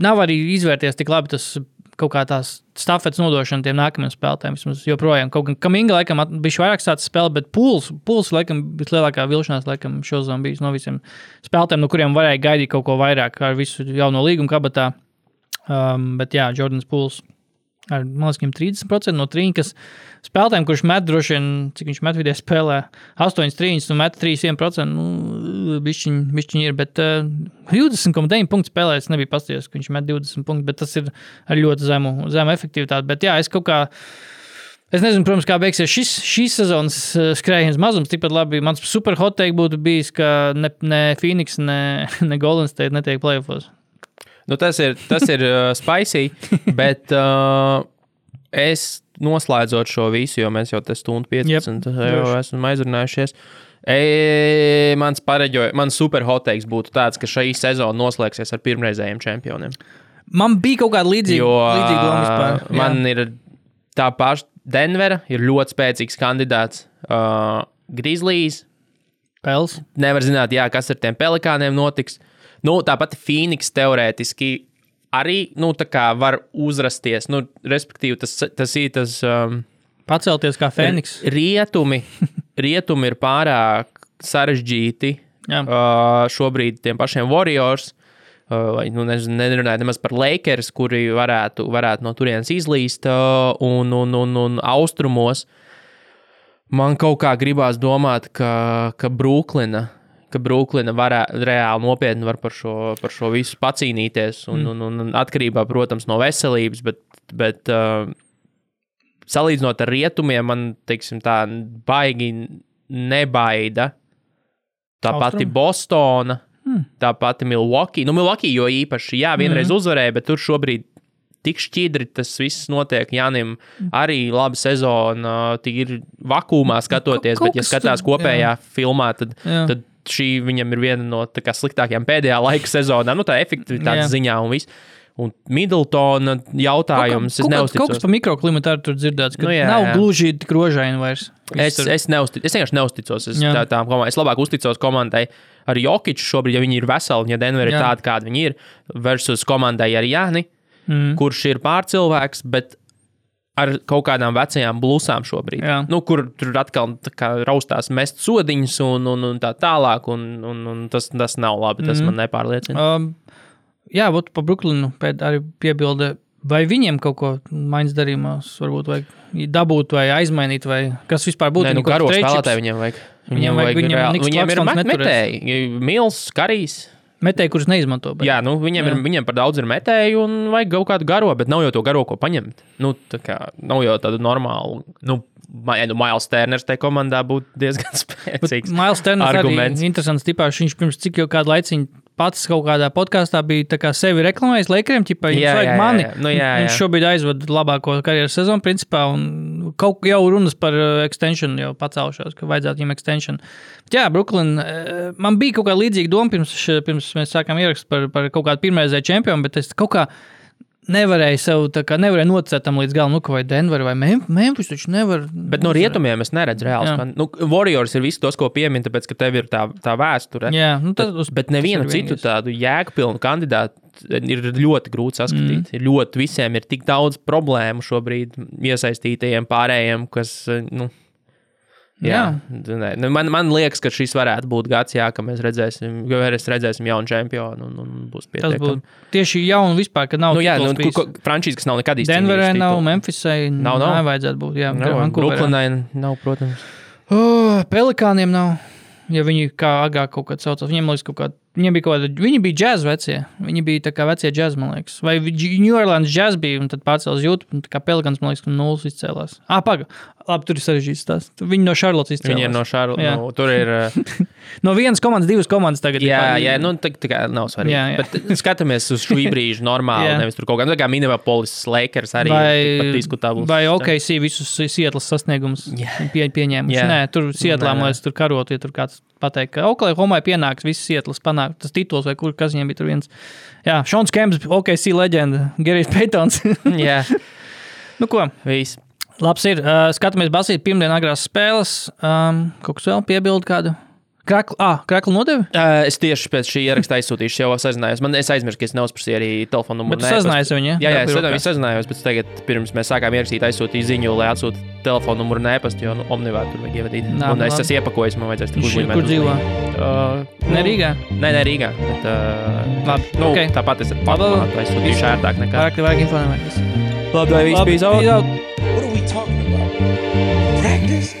nav arī izvērties tik labi tas kaut kā tās stafetes nodošana tiem nākamajiem spēlētājiem. Vismaz joprojām, kaut gan Kaminga laikam bija vairāk sācis spēlēt, bet pūls, pūls laikam vislielākā vilšanās laikam šodien bijis no visiem spēlētājiem, no kuriem varēja gaidīt kaut ko vairāk ar visu jauno līgumu kabatā. Um, bet jā, Jordans Pūls ar liekas, viņam 30% no trījiem spēlētājiem, kurš met droši vien, cik viņš met vidē spēlē, 8 trījus un met 3%. Nu, bišķiņ, bišķiņ ir, bet uh, 20,9 punktu spēlē es nebiju pasties, ka viņš met 20 punktus, bet tas ir ar ļoti zemu, zemu efektivitāti. Bet jā, es kaut kā. Es nezinu, protams, kā beigsies šis, šīs sezonas eh, skrējiens mazums. Tikpat labi mans super hot take būtu bijis, ka ne, ne Phoenix, ne, ne Golden State netiek playoffs. Nu, tas ir, tas ir uh, spicy, bet uh, es noslēdzot šo visu, jo mēs jau te stundu 15 Jep, yep, jau esam aizrunājušies. E, mans pareģo, mans super hoteiks būtu tāds, ka šī sezona noslēgsies ar pirmreizējiem čempioniem. Man bija kaut kāda līdzīga, Jo līdzīga doma vispār. uh, man ir tā paša Denvera, ir ļoti spēcīgs kandidāts. Uh, Grizzlies, Pels. nevar zināt, jā, kas ar tiem pelikāniem notiks. Nu, tāpat Phoenix teorētiski arī nu, var uzrasties. Nu, respektīvi, tas, tas ir tas. Um, Pacelties kā Fēniks. rietumi, rietumi ir pārāk sarežģīti Jā. uh, šobrīd tiem pašiem Warriors. Uh, vai, nu, nezinu, nerunājot nemaz par Lakers, kuri varētu, varētu no turienes izlīst, uh, un, un, un, un austrumos. Man kaut kā gribās domāt, ka, ka Brooklyna, ka Brooklyna varētu reāli nopietni var par šo, par šo visu pacīnīties. Un, mm. un, un, atkarībā, protams, no veselības, bet, bet uh, salīdzinot ar rietumiem, man teiksim, tā baigi nebaida. Tā Austrumi? pati Bostona, hmm. tā pati Milwaukee. Nu, Milwaukee jau īpaši, jā, vienreiz mm. uzvarēja, bet tur šobrīd tik šķidri tas viss notiek. Jānim arī laba sezona, tīri vakumā skatoties, kaut bet, ja skatās kopējā jā. filmā, tad, Jā. tad šī viņam ir viena no tā kā sliktākajām pēdējā laika sezonā, nu, tā efektivitātes Jā. ziņā un viss. Un Middletona jautājums, es Kaut, kaut, kaut neuzticos. kas par mikroklimatu arī tur dzirdēts, ka Nu, jā, nav jā. gluži tik rožaini vairs. Es, tur- es, neusti, es vienkārši neusticos. Es, Jā. tā, komandām. es labāk uzticos komandai ar Jokiču šobrīd, ja viņi ir veseli, ja Denver ir Jā. tāda, kāda viņi ir, versus komandai ar Jāni. Mm. kurš ir pārcilvēks, bet ar kaut kādām vecajām blūzām šobrīd. Jā. Nu, kur tur atkal raustās mest sodiņus un, un, un tā tālāk, un, un, un tas, tas nav labi. Tas mm. man nepārliecina. Um, jā, būt pa Brooklynu arī piebilde. Vai viņiem kaut ko maiņas darījumos varbūt vajag dabūt vai aizmainīt, vai kas vispār būtu? Nē, nu, garo spēlētāji viņiem vajag. Viņiem vajag- viņiem reāli- viņiem ir metēji, Mils, Karijs. Metēji, kurus neizmanto. Bet... Jā, nu, viņiem, Jā. ir, viņiem par daudz ir metēju un vajag kaut kādu garo, bet nav jau to garo, ko paņemt. Nu, tā kā nav jau tāda normāla. Nu, nu, Mails Tērners tajā komandā būtu diezgan spēcīgs. Mails Terners arī arguments. interesants tipāšs. Viņš pirms cik jau kādu laiciņu pats kaut kādā podkāstā bija kā sevi reklamējis Lakeriem, ķipa, Jā, viņš jā, jā, jā. Nu, jā, Viņš jā. šobrīd aizvada labāko karjeras sezonu, principā, un kaut jau runas par uh, extension jau pacēlušās, ka vajadzētu viņam extension. Bet jā, Brooklyn, uh, man bija kaut kāda līdzīga doma pirms, pirms mēs sākām ierakstīt par, par kaut kādu pirmreizēju čempionu, bet es kaut kā nevarēju sev, kā nevarēju nocēt tam līdz galam, nu, vai Denver vai Mem- Memphis taču nevar. Bet no rietumiem es neredzu reāli. Skan- Nu, Warriors ir viss tos, ko piemin, tāpēc, ka tev ir tā, tā vēsture. Jā, nu, tas, Bet, bet nevienu citu tādu jēgpilnu kandidātu ir ļoti grūti saskatīt. Mm. Ļoti, visiem ir tik daudz problēmu šobrīd iesaistītajiem pārējiem, kas. Nu, Jā, Nē, nu, man, man liekas, ka šis varētu būt gads, jā, ka mēs redzēsim, ka mēs redzēsim jaunu čempionu un, un būs Tas pietiekami. būtu tieši jauni vispār, kad nav Nu, jā, nu, ko- ko- frančīze, kas nav nekad izcīnījusi. Denverē nav. Memphisai Nav, nav. Nevajadzētu būt. Jā, Nav. Brooklynai nav, protams. Oh, Pelikāniem nav. Ja viņi kā agrāk kaut kādā saucās, viņiem liekas, kaut kāda. Viņiem bija kāda, viņi bija džēzus vecie. Viņi bija tā kā vecie džēzus, man liekas. Vai New Orleans džēzus bija, un tad pārcēlās jūtu, un tā kā Pelikāns, man liekas, ka nulles izcēlās. Ah, paga. Labi, tur ir sarežģīts tas. Viņi no Charlottes izcēlās. Viņi ir no. Jā. Nu, tur ir. No vienas komandas, divas komandas tagad. Jā, ir- jā, nu tā, tā kā nav svarīgi. Jā, jā. Bet skatāmies uz šī brīža normāli, nevis tur kaut kā, nu, kā Minneapolis Lakers arī Vai, diskutabls. vai OKC visus Sietlas sasniegumus pie, pieņēmuši? Jā. Nē, tur Sietlā, Nē, nē. man liekas, tur karot, ja tur kāds pateikt, ka Oklahomai pienāks viss Sietlas panākt, tas tituls vai kur, kas viņiem bija tur viens. Jā, Šons Kemps, OKC leģenda, Gerijs Peitons. Jā, nu ko, viss. Labs ir. Uh, skatāmies basīt pirmdien agrās spēles. Um, kaut kas vēl piebild kādu. Krakla, ah, krakla nodevi? Uh, es tieši pēc šī ieraksta aizsūtīšu, jau sazinājos. Man es aizmirsu, ka es neuzprasīju arī telefonu numuru. Tu sazinājies ar viņu, ja? Jā, jā, es sazinājos, bet tagad, pirms mēs sākām ierakstīt, aizsūtīju ziņu, lai atsūtu telefonu numuru nēpastu, jo nu, Omnivā tur vajag ievadīt. Nā, Un nu es esmu iepakojis, man vajadzēs tik Viņš uzlīmēt. kur dzīvo? Uh, Ne Rīgā? Nē, nē, Rīgā. Bet, uh, Labi, nu, ok. Tāpat es pāri aizsūtīšu ērtāk nekā. Vairāk, vairāk info nevajag. Labi, vai viss bija Labi, zaudēts? jau- What are we talking about? Practice?